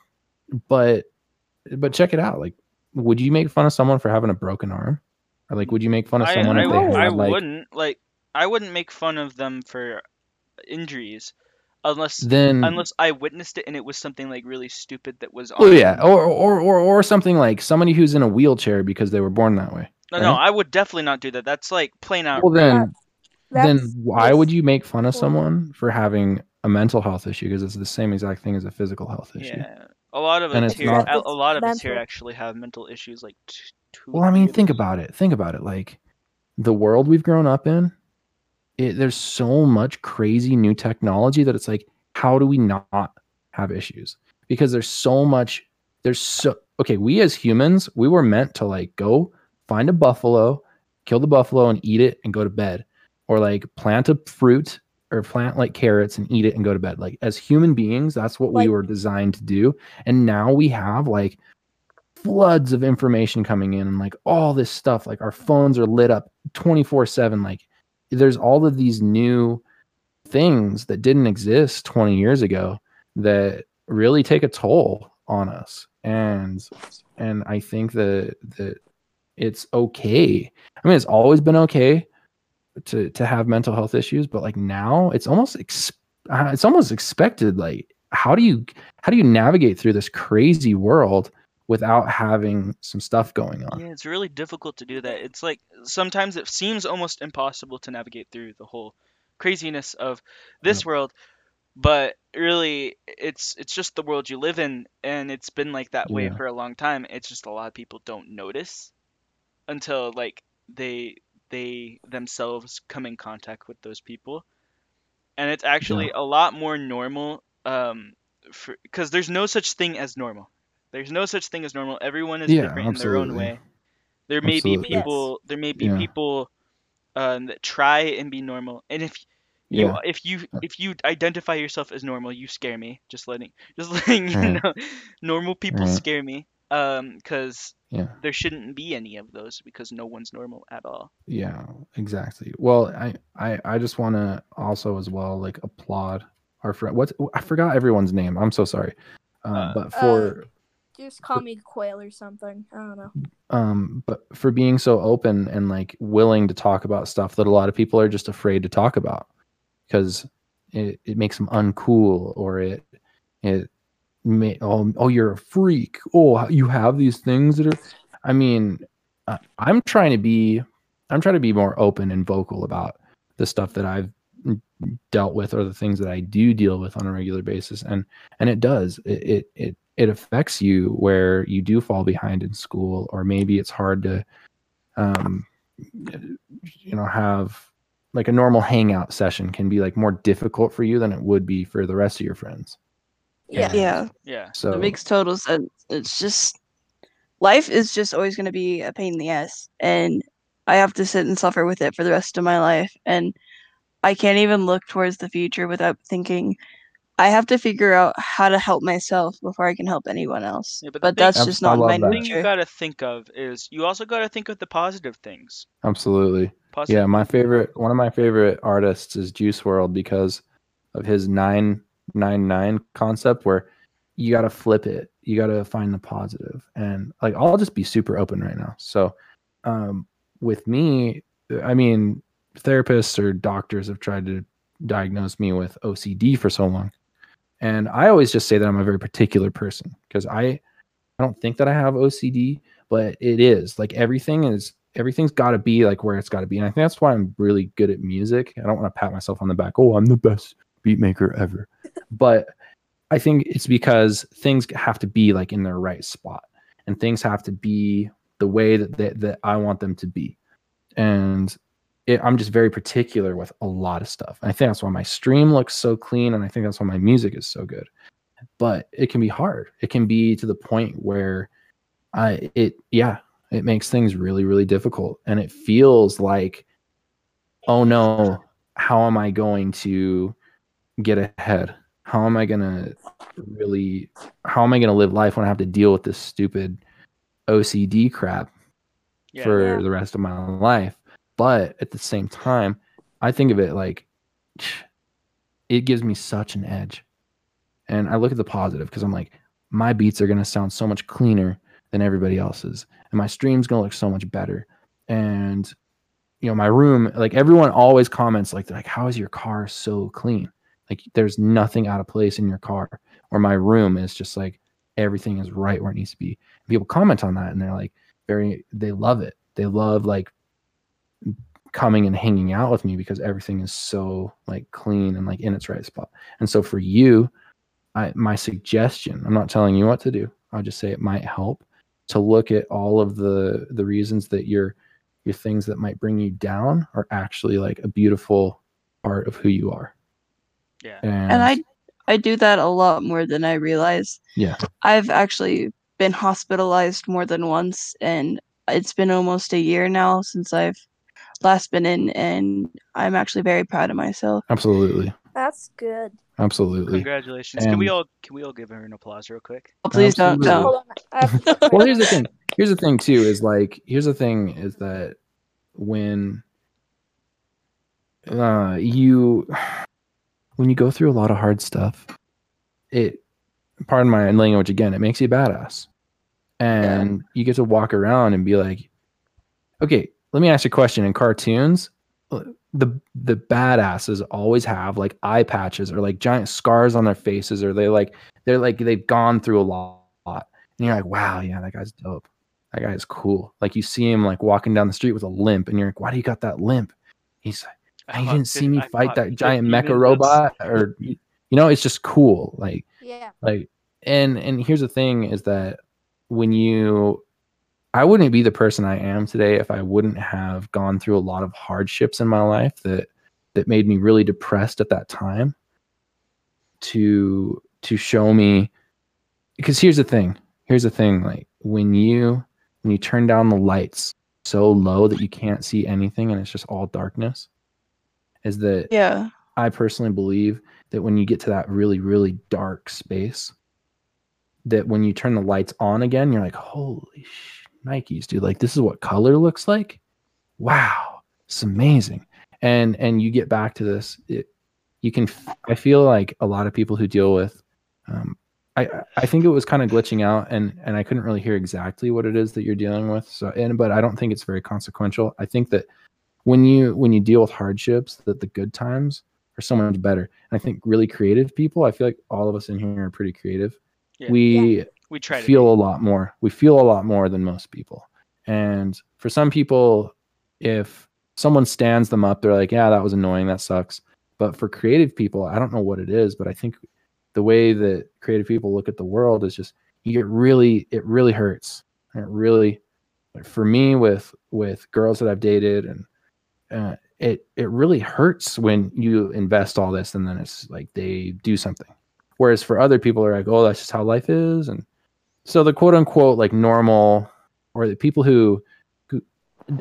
but, but check it out. Like, would you make fun of someone for having a broken arm? Or like, would you make fun of someone I, if they I had like, wouldn't like I wouldn't make fun of them for injuries unless then unless I witnessed it and it was something like really stupid that was oh, on Oh yeah, or, or or or something like somebody who's in a wheelchair because they were born that way. No, no. I would definitely not do that. That's like plain out. Well then, then That's why would you make fun of well- someone for having a mental health issue? Because it's the same exact thing as a physical health issue. yeah, a lot of And us here, not- a, a lot of us here actually have mental issues. Like, t- two Well, I mean, three think about it. Think about it. Like the world we've grown up in, it, there's so much crazy new technology that it's like, how do we not have issues? Because there's so much. There's so okay. We as humans, we were meant to like go find a buffalo, kill the buffalo, and eat it and go to bed, or like plant a fruit or plant like carrots and eat it and go to bed. Like as human beings, that's what we were designed to do. And now we have like floods of information coming in and like all this stuff like our phones are lit up 24/7 like there's all of these new things that didn't exist 20 years ago that really take a toll on us and and I think that that it's okay. I mean it's always been okay to to have mental health issues but like now it's almost ex- uh, it's almost expected like how do you how do you navigate through this crazy world without having some stuff going on. Yeah, it's really difficult to do that. It's like sometimes it seems almost impossible to navigate through the whole craziness of this world, but really it's it's just the world you live in and it's been like that way Yeah. for a long time. It's just a lot of people don't notice until like they they themselves come in contact with those people. And it's actually a lot more normal um because there's no such thing as normal. There's no such thing as normal. Everyone is Yeah, different in their own way. There may Absolutely. be people. There may be Yeah. people um, that try and be normal. And if you Yeah. if you if you identify yourself as normal, you scare me. Just letting just <laughs> letting you Right. know, normal people Right. scare me. Um, because Yeah. there shouldn't be any of those because no one's normal at all. Yeah, exactly. Well, I I I just want to also as well like applaud our friend. What's I forgot everyone's name. I'm so sorry. Um, Uh, but for Just call me Quail or something. I don't know. um but for being so open and like willing to talk about stuff that a lot of people are just afraid to talk about because it, it makes them uncool or it it may oh, oh you're a freak oh you have these things that are i mean I- i'm trying to be i'm trying to be more open and vocal about the stuff that i've dealt with or the things that i do deal with on a regular basis and and it does it it it, it affects you where you do fall behind in school or maybe it's hard to um you know have like a normal hangout session can be like more difficult for you than it would be for the rest of your friends Yeah. Yeah, Yeah. so it makes total sense. It's just life is just always going to be a pain in the ass, and I have to sit and suffer with it for the rest of my life. And I can't even look towards the future without thinking I have to figure out how to help myself before I can help anyone else. Yeah, but but thing- that's Abs- just I not love my that. The thing you gotta think of is you also gotta think of the positive things. absolutely Positive yeah my favorite one of my favorite artists is Juice WRLD because of his 999 concept where you got to flip it you got to find the positive and like i'll just be super open right now so um with me i mean therapists or doctors have tried to diagnose me with ocd for so long and i always just say that i'm a very particular person because i i don't think that i have ocd but it is like everything is everything's got to be like where it's got to be and i think that's why i'm really good at music i don't want to pat myself on the back oh i'm the best beat maker ever. <laughs> But i think it's because things have to be like in their right spot and things have to be the way that that, that i want them to be. And it, i'm just very particular with a lot of stuff and i think that's why my stream looks so clean and i think that's why my music is so good but it can be hard it can be to the point where i it yeah it makes things really really difficult and it feels like oh no how am i going to get ahead how am i going to really how am I going to live life when I have to deal with this stupid OCD crap Yeah. for Yeah. the rest of my life. But at the same time, I think of it like <sniffs> it gives me such an edge. And I look at the positive because I'm like, my beats are going to sound so much cleaner than everybody else's. And my stream's going to look so much better. And, you know, my room, like everyone always comments, like, they're like, how is your car so clean? Like, there's nothing out of place in your car. Or my room is just like, everything is right where it needs to be. And people comment on that and they're like, very, they love it. They love like coming and hanging out with me because everything is so like clean and like in its right spot. And so for you, I my suggestion, I'm not telling you what to do. I'll just say it might help to look at all of the the reasons that your your things that might bring you down are actually like a beautiful part of who you are. Yeah. And, and I I do that a lot more than I realize. yeah, I've actually been hospitalized more than once, and it's been almost a year now since I've last been in, and I'm actually very proud of myself. absolutely. That's good. Absolutely. Congratulations. Can we all can we all give her an applause real quick? Oh, please don't. Absolutely. No. Hold on. I have to well here's the thing here's the thing too is like here's the thing is that when uh you when you go through a lot of hard stuff it pardon my language again it makes you badass and you get to walk around and be like okay let me ask you a question in cartoons uh, the the badasses always have like eye patches or like giant scars on their faces or they like they're like they've gone through a lot and you're like, wow, yeah, that guy's dope. That guy is cool. Like you see him like walking down the street with a limp, and you're like, why do you got that limp? He's like, I you didn't see me I fight that giant mecha robot, <laughs> or you you know, it's just cool. Like, Yeah. like, and and here's the thing is that when you, I wouldn't be the person I am today if I wouldn't have gone through a lot of hardships in my life that that made me really depressed at that time. To to show me, because here's the thing here's the thing like when you when you turn down the lights so low that you can't see anything and it's just all darkness is that Yeah. i personally believe that when you get to that really really dark space that when you turn the lights on again you're like holy sh- nikes dude like this is what color looks like wow it's amazing and and you get back to this it, you can f- i feel like a lot of people who deal with um, I, I think it was kind of glitching out and and I couldn't really hear exactly what it is that you're dealing with. So and but I don't think it's very consequential. I think that when you when you deal with hardships, that the good times are so much better. And I think really creative people, I feel like all of us in here are pretty creative. Yeah. we We try to feel a lot more. We feel a lot more than most people. And for some people, if someone stands them up, they're like, yeah, that was annoying. That sucks. But for creative people, I don't know what it is, but I think the way that creative people look at the world is just you get really it really hurts. And it really for me with with girls that I've dated and uh, it it really hurts when you invest all this and then it's like they do something. Whereas for other people are like, oh, that's just how life is, and so the quote unquote like normal or the people who who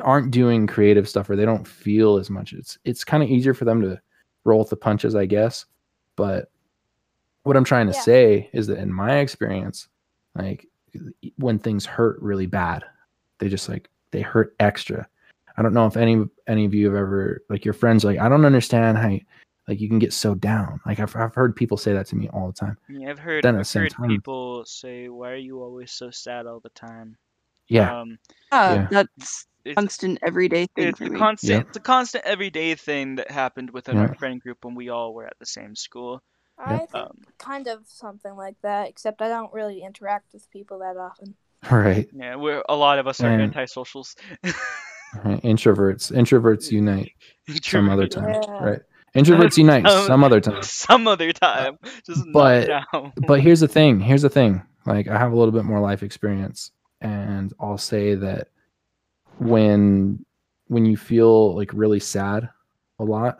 aren't doing creative stuff or they don't feel as much. It's it's kind of easier for them to roll with the punches, I guess. But what I'm trying to Yeah. say is that in my experience, like when things hurt really bad, they just like they hurt extra. I don't know if any any of you have ever like your friends like I don't understand how you, like you can get so down. Like I've I've heard people say that to me all the time. Yeah, I've heard, Then at the I've same heard time- people say, "Why are you always so sad all the time?" Yeah, Um, Yeah, Yeah. that's it's, constant everyday thing it's for a me. constant, Yeah. it's a constant everyday thing that happened within Yeah. our friend group when we all were at the same school. I think Um, kind of something like that, except I don't really interact with people that often. <laughs> right. yeah, we're a lot of us are And- antisocials. <laughs> right. Introverts, introverts unite <laughs> some other time, Yeah. right? Introverts <laughs> unite Some- some other time. Some other time, just but- <laughs> but here's the thing here's the thing. Like i have a little bit more life experience and i'll say that when when you feel like really sad a lot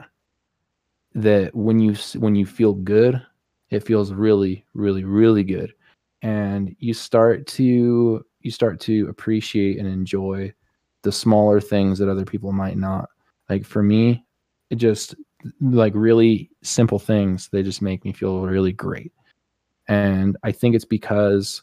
that when you when you feel good it feels really really really good. And you start to you start to appreciate and enjoy the smaller things that other people might not. Like for me it just like really simple things they just make me feel really great and I think it's because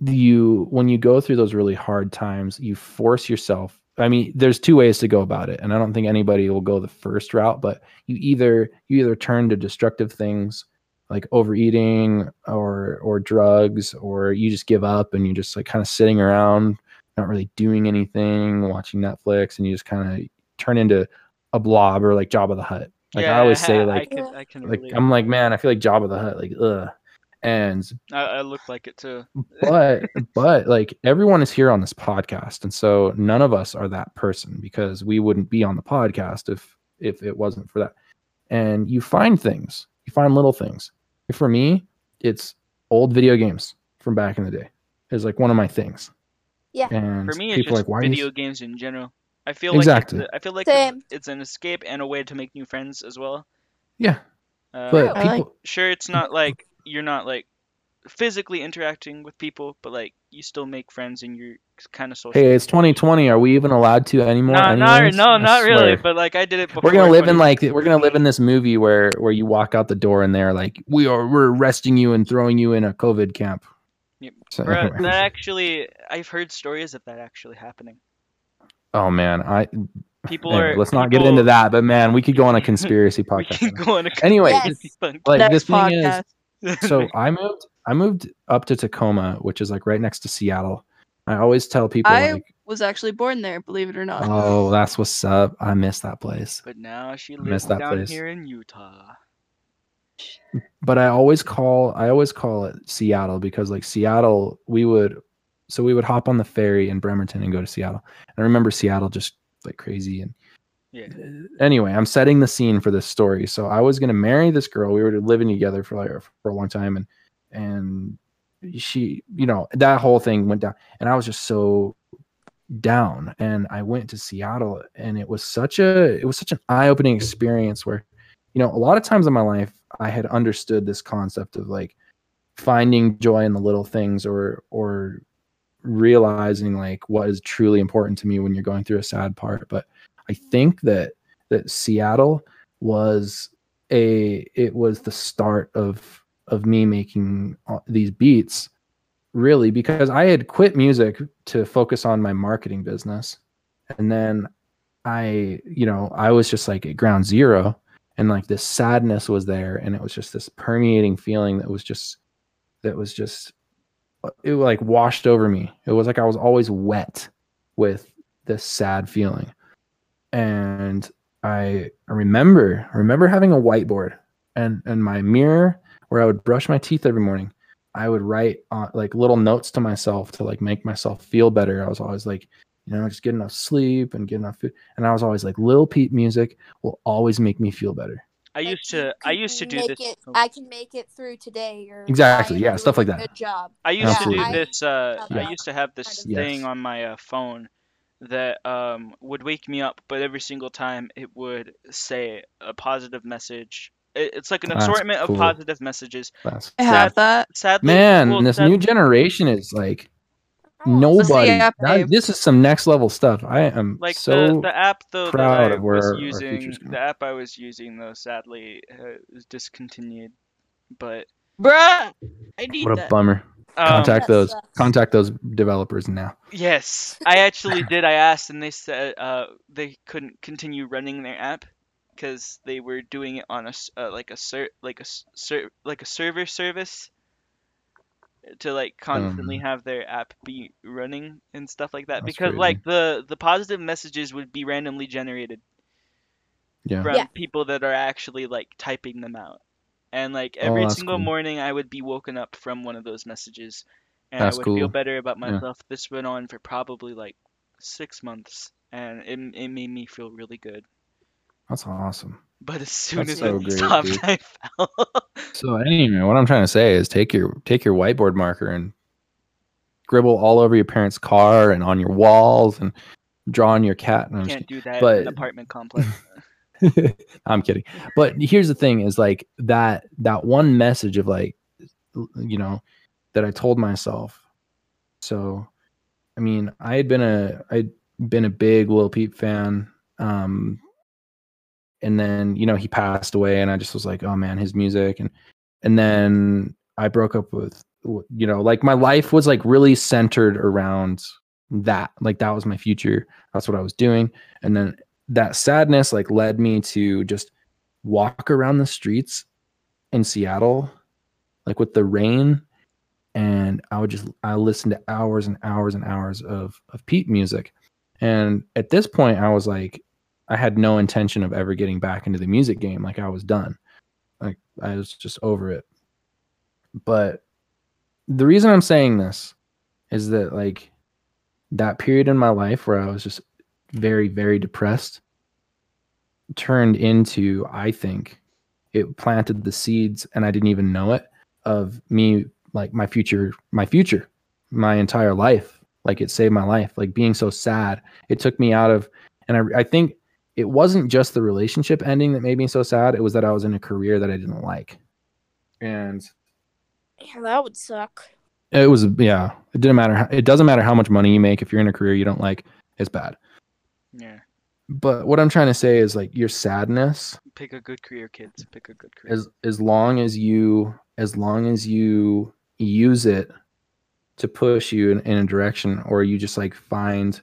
you when you go through those really hard times, you force yourself. I mean, there's two ways to go about it, and I don't think anybody will go the first route, but you either you either turn to destructive things like overeating or or drugs or you just give up and you're just like kind of sitting around not really doing anything watching netflix and you just kind of turn into a blob or like Jabba the Hutt like i always say like I can, I can like relate. i'm like man i feel like Jabba the Hutt like ugh and I, I look like it too. but but like everyone is here on this podcast and so none of us are that person because we wouldn't be on the podcast if if it wasn't for that and you find things you find little things for me it's old video games from back in the day is like one of my things Yeah. and For me, it's people just like why video games in general. I feel Exactly. like it's a, I feel like it's, Same. it's an escape and a way to make new friends as well. yeah Uh, but I like- sure, it's not like you're not like physically interacting with people, but like you still make friends and you're kind of social. hey it's 2020 are we even allowed to anymore no, not, anyways? no, I not really. But like I did it before. we're gonna live in like we're gonna live in this movie where where you walk out the door and they're like we are we're arresting you and throwing you in a covid camp Yep. so, Bruh, anyway. that actually, I've heard stories of that actually happening. Oh man i People anyway, are. let's not people- get into that but man we could go on a <laughs> conspiracy We podcast can on go on a Anyway, conspiracy like Next this thing is podcast. <laughs> so I moved I moved up to Tacoma, which is like right next to Seattle. I always tell people I like, was actually born there, believe it or not. "Oh, that's what's up. I miss that place." but now she miss lives that down place. here in Utah. But I always call I always call it Seattle because like Seattle, we would so we would hop on the ferry in Bremerton and go to Seattle. And I remember Seattle just like crazy and Yeah. Uh, anyway, I'm setting the scene for this story. So I was gonna marry this girl. We were living together for like for a long time, and and she, you know, that whole thing went down, and I was just so down. And I went to Seattle, and it was such a it was such an eye opening experience where, you know, a lot of times in my life I had understood this concept of like finding joy in the little things or or realizing like what is truly important to me when you're going through a sad part but I think that that Seattle was a it was the start of of me making these beats really because I had quit music to focus on my marketing business and then I you know I was just like at ground zero and like this sadness was there and it was just this permeating feeling that was just that was just it like washed over me it was like I was always wet with this sad feeling and I remember I remember having a whiteboard and and my mirror where I would brush my teeth every morning. I would write uh, like little notes to myself to like make myself feel better. I was always like, you know, just get enough sleep and get enough food. And I was always like, Lil Peep music will always make me feel better. I used to. I used to do this. It. I can make it through today. Or Exactly, yeah, stuff like that. Good job. I used Absolutely. to do this. Uh, have I used to have this kind of- thing on my uh, phone that um, would wake me up, but every single time it would say a positive message. It, it's like an That's assortment cool. of positive messages. That's I have that. Sadly, man, well, this sad- new generation is like What's the nobody. that- this is some next level stuff. I am like so the, the app though proud that I of where was our- our using the app I was using though sadly uh, is discontinued but Bruh, I need what a that. bummer. um, Contact That those contact those developers now. yes I actually did I asked and they said uh, they couldn't continue running their app because they were doing it on a uh, like a ser- like a s- ser- like a server service to like constantly Um, have their app be running and stuff like that because crazy. like the the positive messages would be randomly generated Yeah. from Yeah. people that are actually like typing them out. And like Oh, every that's single cool. morning I would be woken up from one of those messages and That's I would cool. feel better about Yeah. myself. This went on for probably like 6 months and it it made me feel really good. That's awesome. But as soon That's as so it great, stopped dude. I fell. So anyway, what I'm trying to say is take your take your whiteboard marker and scribble all over your parents' car and on your walls and draw on your cat. No, I'm Can't do that in But- an apartment complex. <laughs> I'm kidding. But here's the thing: is like that that one message of like, you know, that I told myself. So, I mean, I had been a I'd been a big Lil Peep fan. Um, and then you know he passed away, and I just was like, oh man, his music. And and then I broke up with you know like my life was like really centered around that. Like that was my future. That's what I was doing. And then that sadness like led me to just walk around the streets in Seattle like with the rain. And I would just I listened to hours and hours and hours of of Peep music. And at this point I was like I had no intention of ever getting back into the music game like I was done like I was just over it but the reason I'm saying this is that like that period in my life where I was just very, very depressed turned into, I think, it planted the seeds and I didn't even know it of me like my future, my future, my entire life. Like it saved my life. Like being so sad. It took me out of and I, I think it wasn't just the relationship ending that made me so sad. It was that I was in a career that I didn't like. And Yeah, that would suck. it was yeah. It didn't matter. How, it doesn't matter how much money you make if you're in a career you don't like. It's bad. Yeah. But what I'm trying to say is like your sadness, Pick a good career, kids. Pick a good career. as as long as you as long as you use it to push you in, in a direction, or you just like find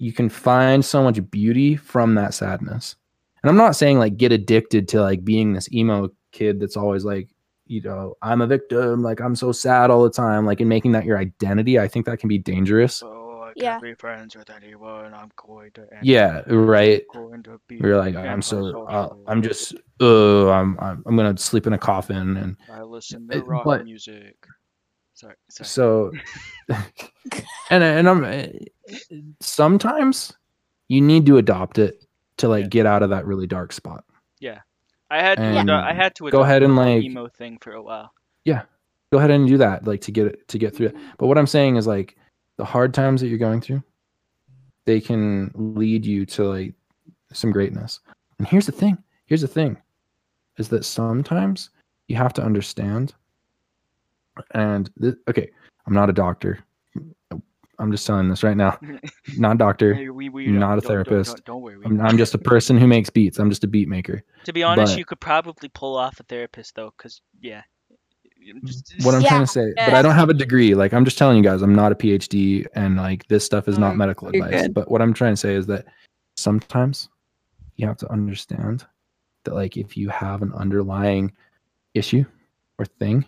you can find so much beauty from that sadness. And I'm not saying like get addicted to like being this emo kid that's always like, you know, I'm a victim, like I'm so sad all the time, like in making that your identity. I think that can be dangerous. So I can't Yeah. be friends with anyone. I'm going to. end Yeah, right. You're like, I'm so, uh, I'm just, uh, I'm, I'm, I'm gonna sleep in a coffin, and I listen to rock but- music. Sorry. Sorry. so, <laughs> and and I'm eh, sometimes you need to adopt it to like Yeah. get out of that really dark spot. Yeah, I had to. and ado- I had to. go ahead and, like- emo thing for a while. Yeah, go ahead and do that, like to get it to get through it. But what I'm saying is like the hard times that you're going through, they can lead you to like some greatness. And here's the thing. Here's the thing, is that sometimes you have to understand. And th- okay, I'm not a doctor. I'm just telling this right now. <laughs> Not a doctor. Hey, we, we not don't- a don't- don't- therapist. Don't, don't worry. we I'm. I'm just a person who makes beats. I'm just a beat maker. To be honest, but- you could probably pull off a therapist though, because yeah. Just, What I'm Yeah. trying to say, but I don't have a degree. Like I'm just telling you guys, I'm not a PhD, and like this stuff is not Mm, medical you're advice. good. But what I'm trying to say is that sometimes you have to understand that like if you have an underlying issue or thing,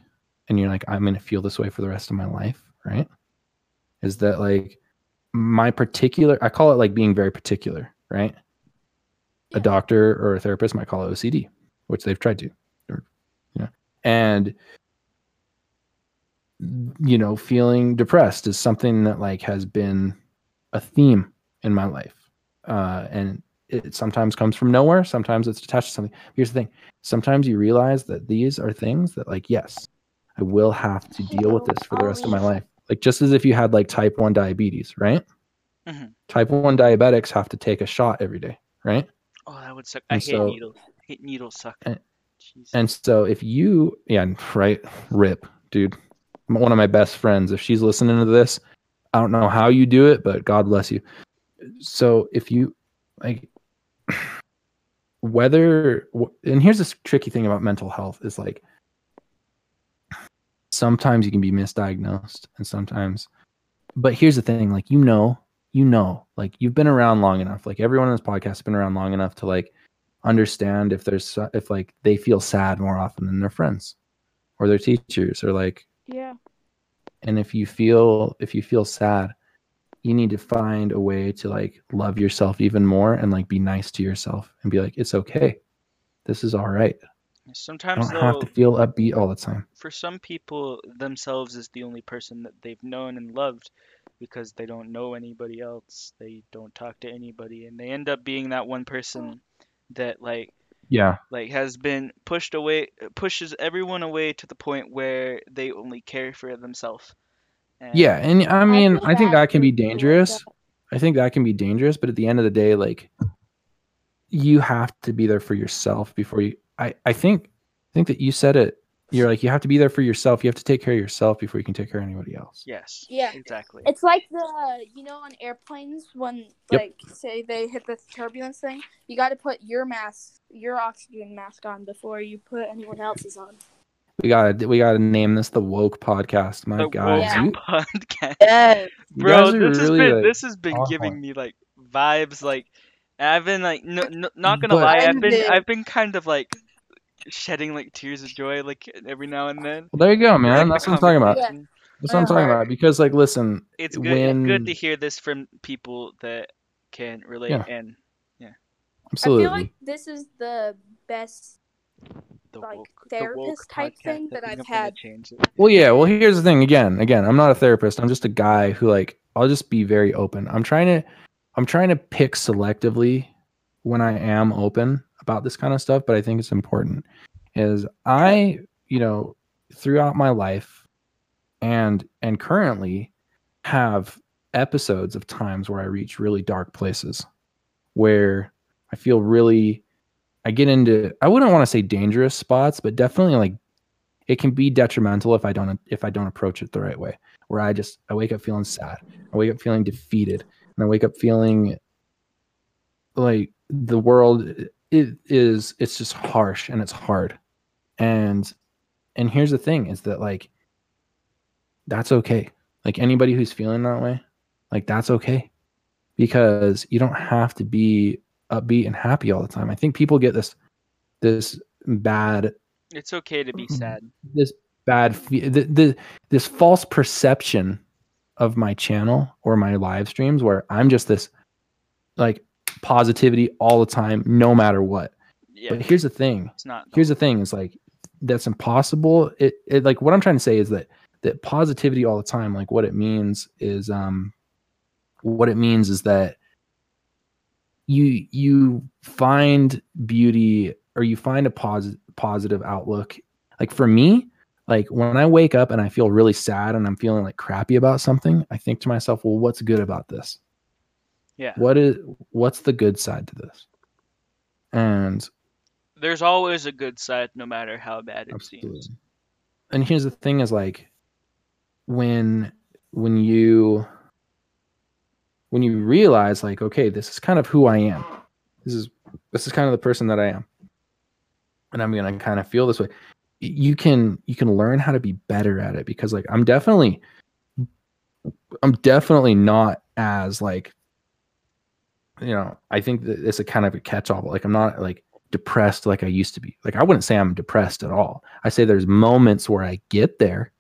and you're like, I'm gonna feel this way for the rest of my life, right? Is that like my particular? I call it like being very particular, right? A doctor or a therapist might call it OCD, which they've tried to, or you know, and you know, feeling depressed is something that like has been a theme in my life. Uh, and it sometimes comes from nowhere. Sometimes it's attached to something. Here's the thing. Sometimes you realize that these are things that like, yes, I will have to deal with this for the rest of my life. Like just as if you had like type one diabetes, right? Mhm. Type one diabetics have to take a shot every day, right? Oh, that would suck. I And hate so- needles. I hate needles suck. And-. And so if you, yeah, right, rip, dude. One of my best friends, if she's listening to this, I don't know how you do it, but God bless you. So if you like, <sighs> whether, and here's this tricky thing about mental health is like, sometimes you can be misdiagnosed and sometimes, but here's the thing, like, you know, you know, like you've been around long enough, like everyone on this podcast has been around long enough to like, understand if there's if like they feel sad more often than their friends or their teachers or like Yeah. and if you feel if you feel sad you need to find a way to like love yourself even more and like be nice to yourself and be like it's okay this is all right i Sometimes don't have to feel upbeat all the time for some people, themselves is the only person that they've known and loved because they don't know anybody else. They don't talk to anybody, and they end up being that one person that like yeah like has been pushed away, pushes everyone away to the point where they only care for themselves. And yeah and i mean i think that can be dangerous. I think that can be dangerous, but at the end of the day, like you have to be there for yourself before you I, I think I think that you said it. You're like you have to be there for yourself. You have to take care of yourself before you can take care of anybody else. Yes. Yeah. Exactly. It's like the you know on airplanes when Yep. like say they hit the turbulence thing, you got to put your mask, your oxygen mask on before you put anyone else's on. We gotta we gotta name this the woke podcast. My The God, woke you, podcast. Yes. Bro, guys are this has really, been like, this has been on giving me like vibes like and I've been like no, no, not gonna But- lie, I've I've been been- I've been kind of like shedding like tears of joy like every now and then. Well, there you go, man. Like, That's what I'm talking about. conversation. That's what I'm talking uh-huh. about. Because like, listen, It's good when good to hear this from people that can relate Yeah. and absolutely, I feel like this is the best the Like, woke the therapist type thing I that I've had. Well, yeah. Well, here's the thing. Again, again, I'm not a therapist. I'm just a guy who like I'll just be very open. I'm trying to, I'm trying to pick selectively when I am open about this kind of stuff. But I think it's important. Is I, you know, throughout my life, and and currently, have episodes of times where I reach really dark places, where I feel really, I get into. I wouldn't want to say dangerous spots, but definitely like it can be detrimental if I don't if I don't approach it the right way. Where I just I wake up feeling sad, I wake up feeling defeated, and I wake up feeling like the world it is it's just harsh and it's hard. And and here's the thing is that like that's okay. Like anybody who's feeling that way, like that's okay. Because you don't have to be upbeat and happy all the time. I think people get this this bad It's okay to be Mhm. sad. this bad the, the this false perception of my channel or my live streams where I'm just this like positivity all the time no matter what. Yeah. But here's the thing. It's not Here's the thing It's like that's impossible. It, it like what I'm trying to say is that that positivity all the time like what it means is um what it means is that you you find beauty or you find a positive positive outlook like for me like when i wake up and i feel really sad and i'm feeling like crappy about something i think to myself well what's good about this Yeah. what is what's the good side to this and There's always a good side no matter how bad it Absolutely. seems. and here's the thing is like when when you when you realize like okay this is kind of who i am this is this is kind of the person that i am and i'm gonna kind of feel this way you can you can learn how to be better at it because like i'm definitely i'm definitely not as like you know i think that it's a kind of a catch-all like i'm not like depressed like i used to be. Like i wouldn't say i'm depressed at all. I say there's moments where i get there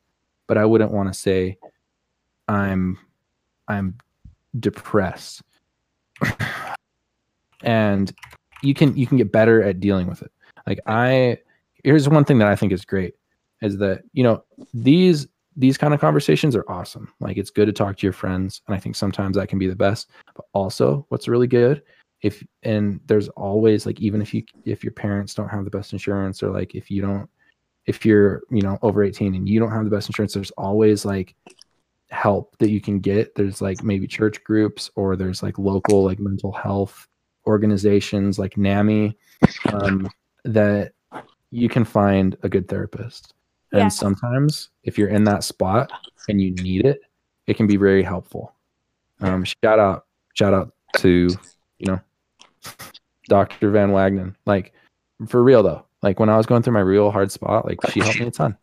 but i wouldn't want to say i'm i'm depressed. <sighs> And you can you can get better at dealing with it. Like i here's one thing that i think is great is that you know these these kind of conversations are awesome. Like it's good to talk to your friends and i think sometimes that can be the best but also what's really good if and there's always like even if you if your parents don't have the best insurance or like if you don't if you're you know over 18 and you don't have the best insurance there's always like help that you can get. There's like maybe church groups or there's like local like mental health organizations like NAMI um, that you can find a good therapist. And Yeah. sometimes if you're in that spot and you need it it can be very helpful. Um, shout out shout out to you know dr van wagnen like for real though like when i was going through my real hard spot like she helped me a ton.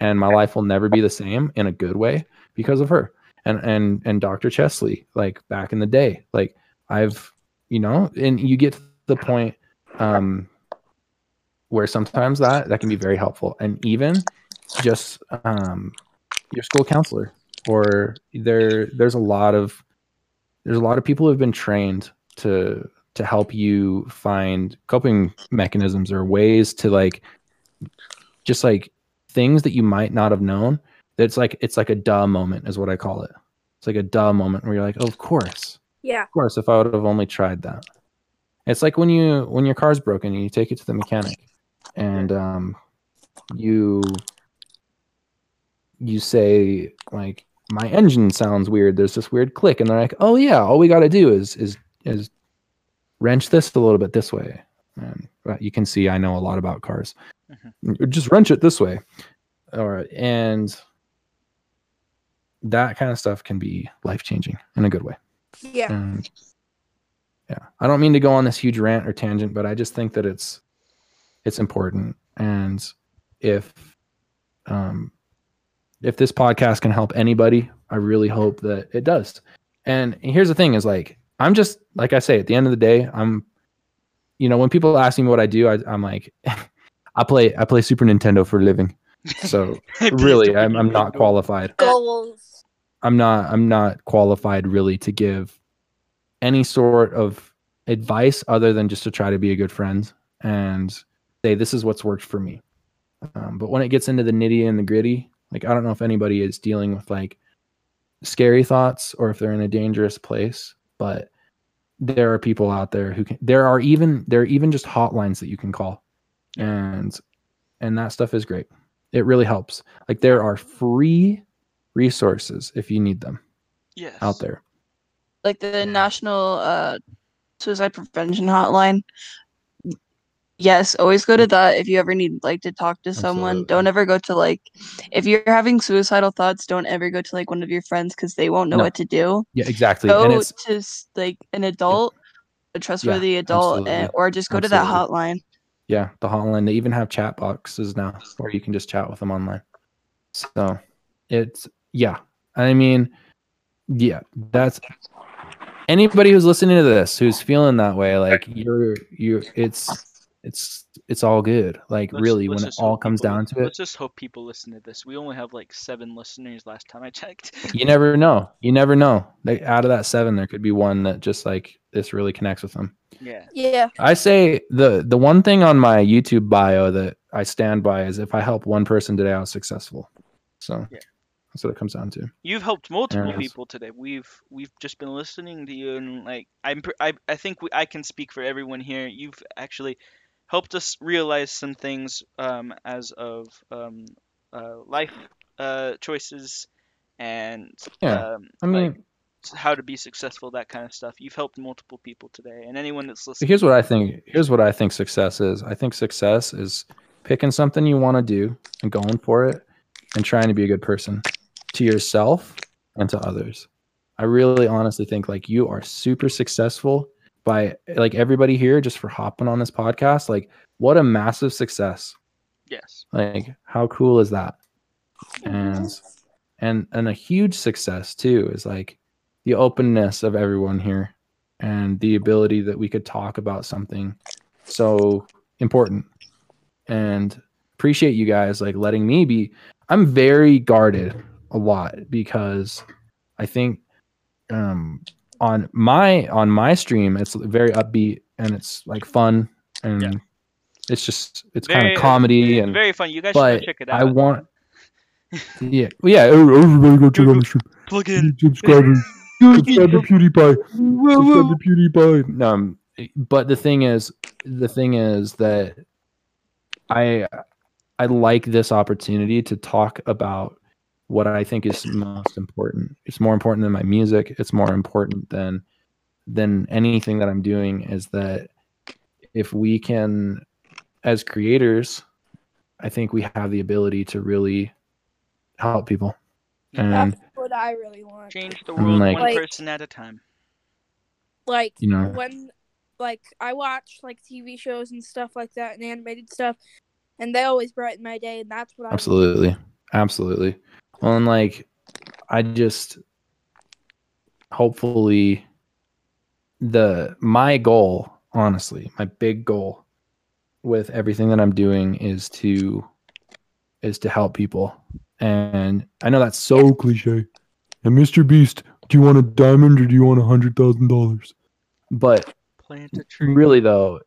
And my life will never be the same in a good way because of her. And and and dr chesley like back in the day like i've you know and you get to the point um where sometimes that that can be very helpful. And even just um your school counselor or there there's a lot of there's a lot of people who have been trained to to help you find coping mechanisms or ways to like just like things that you might not have known that's like it's like a duh moment is what i call it. It's like a duh moment where you're like oh, of course. Yeah. of course if i would have only tried that. It's like when you when your car's broken and you take it to the mechanic and um you you say like my engine sounds weird. There's this weird click. And they're like oh yeah. All we got to do is is is wrench this a little bit this way. And uh, you can see i know a lot about cars. Just wrench it this way. All right. And that kind of stuff can be life changing in a good way. Yeah. and yeah. I don't mean to go on this huge rant or tangent but i just think that it's it's important and if um, if this podcast can help anybody, I really hope that it does. And here's the thing: is like I'm just like I say at the end of the day, I'm, you know, when people ask me what I do, I, I'm like, <laughs> I play I play Super Nintendo for a living. So <laughs> really, I'm I'm not qualified. Goals. I'm not I'm not qualified really to give any sort of advice other than just to try to be a good friend and say this is what's worked for me. Um, but when it gets into the nitty and the gritty, like I don't know if anybody is dealing with like scary thoughts or if they're in a dangerous place, but there are people out there who can there are even there are even just hotlines that you can call. And and that stuff is great. It really helps. Like there are free resources if you need them Yes. out there. like the national uh suicide prevention hotline yes always go to mm. that if you ever need like to talk to someone Absolutely. don't ever go to like if you're having suicidal thoughts don't ever go to like one of your friends because they won't know No. what to do Yeah, exactly. go to like an adult a trustworthy adult and, or just go to that hotline yeah, the hotline. They even have chat boxes now where you can just chat with them online. So it's yeah. I mean, yeah, that's anybody who's listening to this who's feeling that way, like you're you're it's it's it's all good. Like Let's- really, let's when it all comes people- down to it, Let's just hope people listen to this. We only have like seven listeners last time I checked. you never know. You never know. Like out of that seven, there could be one that just like this really connects with them. yeah. Yeah. I say the the one thing on my YouTube bio that I stand by is if I help one person today, I was successful. So Yeah. that's what it comes down to. You've helped multiple people today. We've we've just been listening to you, and like I'm I I think we, I can speak for everyone here. You've actually helped us realize some things um, as of um, uh, life uh, choices and Yeah, um, I mean, like how to be successful, that kind of stuff. You've helped multiple people today, and anyone that's listening. here's what I think. Here's what I think success is. I think success is picking something you want to do and going for it, and trying to be a good person to yourself and to others. I really honestly think like you are super successful by like everybody here just for hopping on this podcast. Like what a massive success. Yes. Like how cool is that? And and and a huge success too is like the openness of everyone here and the ability that we could talk about something so important and appreciate you guys like letting me be i'm very guarded a lot because i think um on my on my stream it's very upbeat and it's like fun and Yeah. it's just it's kind of comedy and Very fun. You guys should check it out I want, yeah, well, yeah. Everybody go check out the stream. Plug in. Subscribers, <laughs> subscribe to PewDiePie. Subscribe to PewDiePie. Um, but the thing is, the thing is that I, I like this opportunity to talk about what I think is most important. It's more important than my music. It's more important than than anything that I'm doing. Is that if we can, as creators, I think we have the ability to really help people. And That's what I really want. Change the world like- one person at a time. Like you know, when like I watch like TV shows and stuff like that and animated stuff and they always brighten my day and that's what I absolutely, absolutely. Well, and like, I just hopefully the my goal, honestly, my big goal with everything that I'm doing is to is to help people. And I know that's so cliche. And Mr. Beast, do you want a diamond or do you want a hundred thousand dollars? But Plant a tree. really though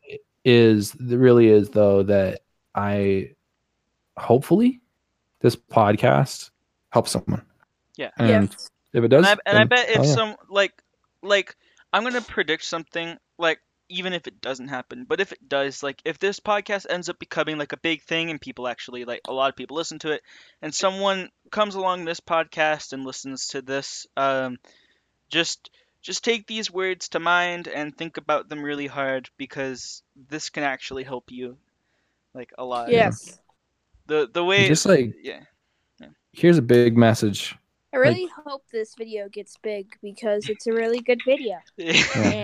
is really is though that I hopefully this podcast helps someone. Yeah. And Yes. if it does, and I, and I bet if hell yeah. some like like I'm gonna predict something like even if it doesn't happen, but if it does, like if this podcast ends up becoming like a big thing and people actually like a lot of people listen to it, and someone comes along this podcast and listens to this, um, just just take these words to mind and think about them really hard because this can actually help you like a lot. Yes. The the way just like yeah. Here's a big message. I really hope this video gets big because it's a really good video. <laughs> Yeah,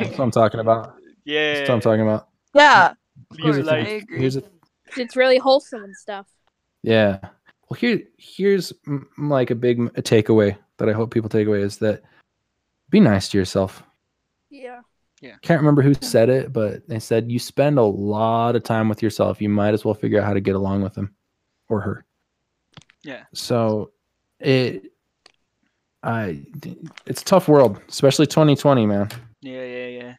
that's what I'm talking about. yeah. That's what I'm talking about. yeah Here's course the i thing. Here's a It's really wholesome and stuff. Yeah. well here here's m- like a big m- a takeaway that I hope people take away is that be nice to yourself. Yeah. Yeah. Can't remember who said it, but they said you spend a lot of time with yourself. You might as well figure out how to get along with him or her. Yeah. So it I it's a tough world, especially 2020, man. Yeah, yeah, yeah.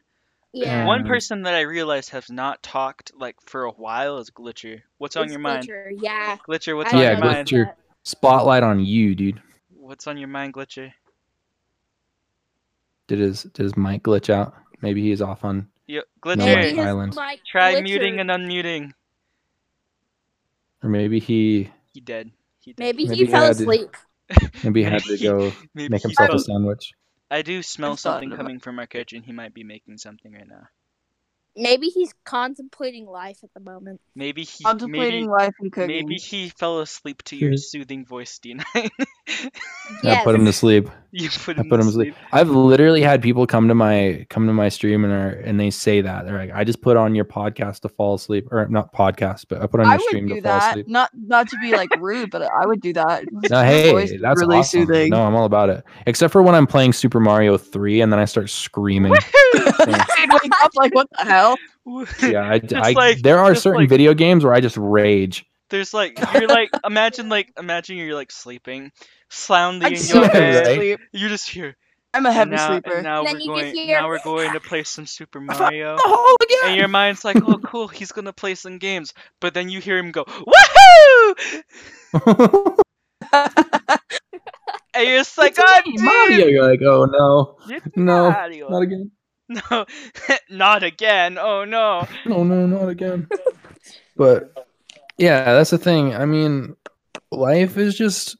Yeah. One Um, person that I realized has not talked like for a while is Glitcher. What's on It's your mind? Glitcher, Yeah. Glitcher, what's I on Yeah, your mind? Yeah, Glitcher. Spotlight on you, dude. What's on your mind, Glitcher? Did his did his mic glitch out? Maybe he's off on Yo, No, Glitcher, Maybe Maybe his his Island. try glitcher. muting and unmuting. or maybe he He dead. He dead. Maybe, Maybe he he fell had to- asleep. <laughs> maybe he had to go <laughs> Maybe make he himself a fell- sandwich. I do smell I've thought something about- coming from our kitchen. He might be making something right now. Maybe he's contemplating life at the moment. Maybe he Contemplating maybe, life and cooking. maybe he fell asleep to your Hmm. soothing voice, D9. <laughs> <laughs> I put him to sleep. you put I him put to him to sleep. I've literally had people come to my come to my stream and are and they say that they're like, I just put on your podcast to fall asleep, or not podcast, but I put on I your would stream do to fall asleep. Not not to be like rude, but I would do that. <laughs> No, hey, that's really awesome. soothing. No, I'm all about it. Except for when I'm playing Super Mario 3 and then I start screaming. <laughs> I'd wake up like, what the hell? yeah, I, I- like- there are certain like- video games where I just rage. There's like you're like imagine like imagine you're like sleeping, soundly I'd in your Yeah, bed. right. You just hear. I'm a And heavy now, sleeper. and now Then we're you going. hear- Now we're going to play some Super <laughs> oh, Mario. Oh, the hole And your mind's like, oh, cool, <laughs> he's gonna play some games. But then you hear him go, woohoo! <laughs> And you're just like, It's God me, oh, Mario. You're like, oh no, It's no, Mario." not again. No, not again. Oh no. No, no, not again. but yeah, that's the thing. I mean, life is just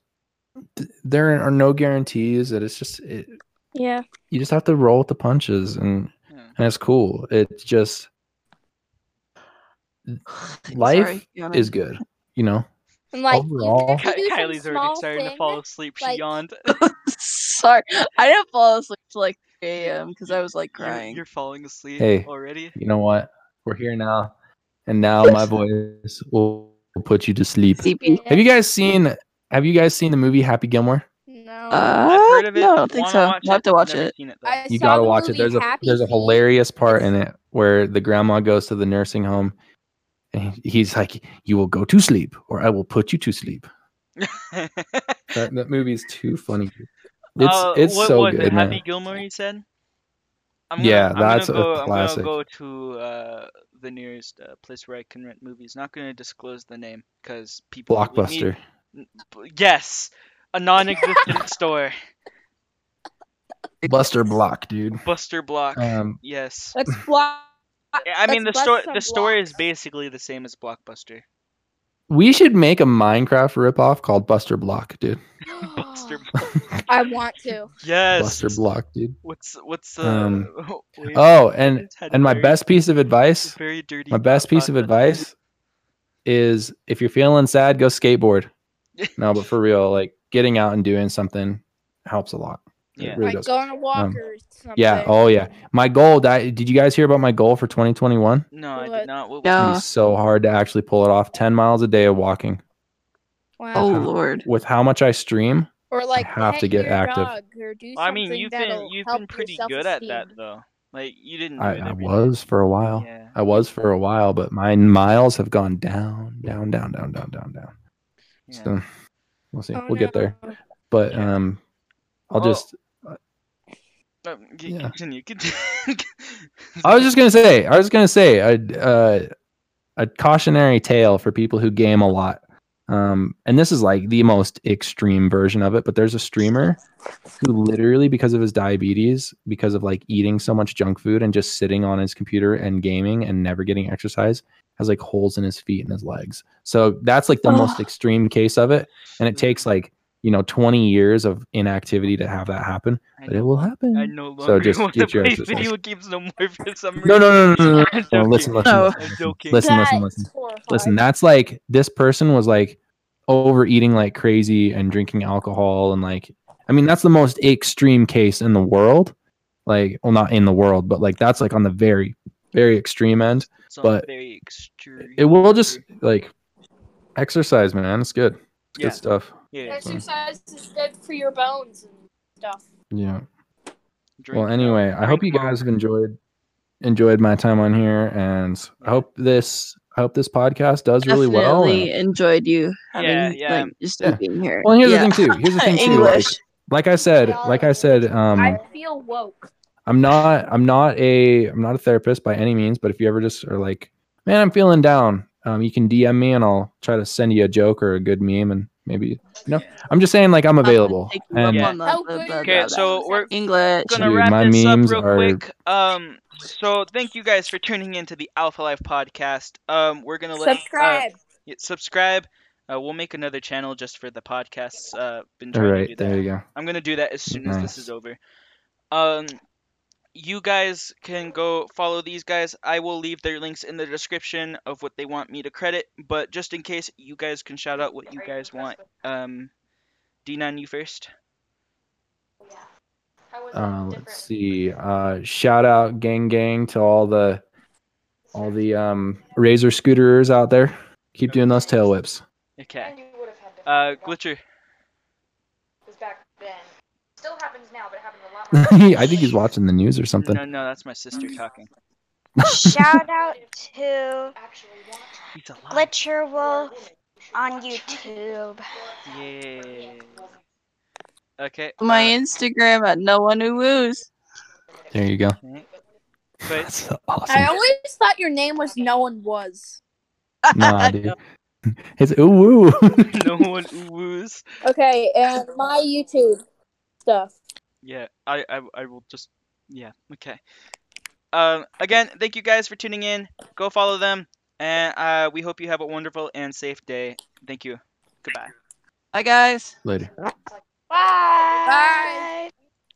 th- there are no guarantees. That it's just it, Yeah. you just have to roll with the punches, and Yeah. and it's cool. It's just <sighs> life Sorry, is good, you know. And like Overall- even if you Ky- Kylie's already small starting to fall asleep. She like- yawned. <laughs> Sorry, I didn't fall asleep till like 3 a.m. because I was like You're, crying. you're falling asleep Hey. already. You know what? We're here now, and now <laughs> my voice will put you to sleep. Sleepy. Have you guys seen? Have you guys seen the movie Happy Gilmore? No. Uh, I've heard of it. no, I don't think so. watch I'll have to watch it. it, You gotta watch it. There's a Happy there's a hilarious part in it where the grandma goes to the nursing home, and he's like, "You will go to sleep, or I will put you to sleep." <laughs> That, that movie is too funny. It's Uh, it's what so was good, it? man. Happy Gilmore, you said. I'm Yeah, I'm that's a gonna go, classic. I'm gonna go to uh, the nearest uh, place where I can rent movies. Not gonna disclose the name because people. would need- Blockbuster. B- Yes, a non-existent <laughs> store. Buster Block, dude. Buster Block. Um, yes. Let's block. Yeah, I mean the let's story. bust The story is basically the same as Blockbuster. we should make a Minecraft ripoff called Buster Block, dude. <laughs> Buster. <gasps> I want to. Yes. Buster Block, dude. What's what's the? Um, <laughs> wait, Oh, and and my very- best piece of advice, Very dirty. my best piece of advice is if you're feeling sad, go skateboard. No, but for real, like getting out and doing something helps a lot. Yeah. really Like does. go on a um, walk or something. Yeah. Oh yeah. My goal. That, did you guys hear about my goal for 2021? No, I What? did not. What was No. it? It'd be so hard to actually pull it off. 10 miles a day of walking. Wow. Oh lord. With how much I stream, or like have to get active. dog or do I mean, you've been you've been pretty good at that though. Like you didn't. I, I every day. was for a while. Yeah. I was for a while, but my miles have gone down, down, down, down, down, down, down. Yeah. So we'll see. Oh, we'll get there. But Yeah. um, I'll Oh. just. Um, c- Yeah. Continue. <laughs> Continue. I was just gonna say. I was gonna say a uh, a cautionary tale for people who game a lot. Um, and this is like the most extreme version of it. But there's a streamer who literally, because of his diabetes, because of like eating so much junk food and just sitting on his computer and gaming and never getting exercise, has like holes in his feet and his legs. So that's like the most extreme case of it. And it takes like you know 20 years of inactivity to have that happen, I but it will happen. I no longer So just want get to your play exercise. video games no more for some reason. No, no, no, no, no, no. <laughs> I'm no listen, listen, No. listen, listen, listen, listen, That's listen. horrifying. Listen, that's like this person was like overeating like crazy and drinking alcohol and like I mean that's the most extreme case in the world. Like, well, not in the world, but like that's like on the very, very extreme end. It's but very extreme. It will just like exercise, man. It's good. It's It's Yeah. good stuff. Yeah. Exercise is good for your bones and stuff. Yeah. Drink, Well, anyway, I hope you drink guys have enjoyed enjoyed my time on here, and I hope this I hope this podcast does really well. Definitely enjoyed you having Yeah, yeah. like just Yeah. being here. well, here's Yeah. the thing too. Here's the <laughs> thing too. Like, English. like I said, like I said, um, I feel woke. I'm not I'm not a I'm not a therapist by any means, but if you ever just are like, man, I'm feeling down, um, you can DM me and I'll try to send you a joke or a good meme and maybe you know. I'm just saying like I'm available. Take you up And Yeah. the- the- the- Okay, so we're English. gonna Dude, wrap my this up memes real are- quick. Um, so thank you guys for tuning into the Alpha Life podcast. Um, we're gonna let uh, Subscribe. yeah, subscribe. Uh, we'll make another channel just for the podcasts. Uh, been All trying to right, do that. there you go. I'm gonna do that as soon as this is over. Um, you guys can go follow these guys. I will leave their links in the description of what they want me to credit. But just in case, you guys can shout out what you guys want. Um, D9, you first. Uh, let's see. Uh, shout out gang gang to all the all the um razor scooterers out there. Keep doing those tail whips. Okay. Uh, Glitcher. back then. Still happens <laughs> I think he's watching the news or something. No, no, that's my sister talking. Shout <laughs> out to Actually, want Glitcher Wolf on YouTube. Yeah. Okay. My uh, Instagram at no one who woos. There you go. <laughs> But That's awesome. I always thought your name was No One Was. Nah, dude. It's ooh woo. no one woos. Okay, and my YouTube stuff. Yeah, I, I, I will just, yeah, okay. Um, again, thank you guys for tuning in. Go follow them, and uh, we hope you have a wonderful and safe day. Thank you. Goodbye. Bye guys. Later. Bye.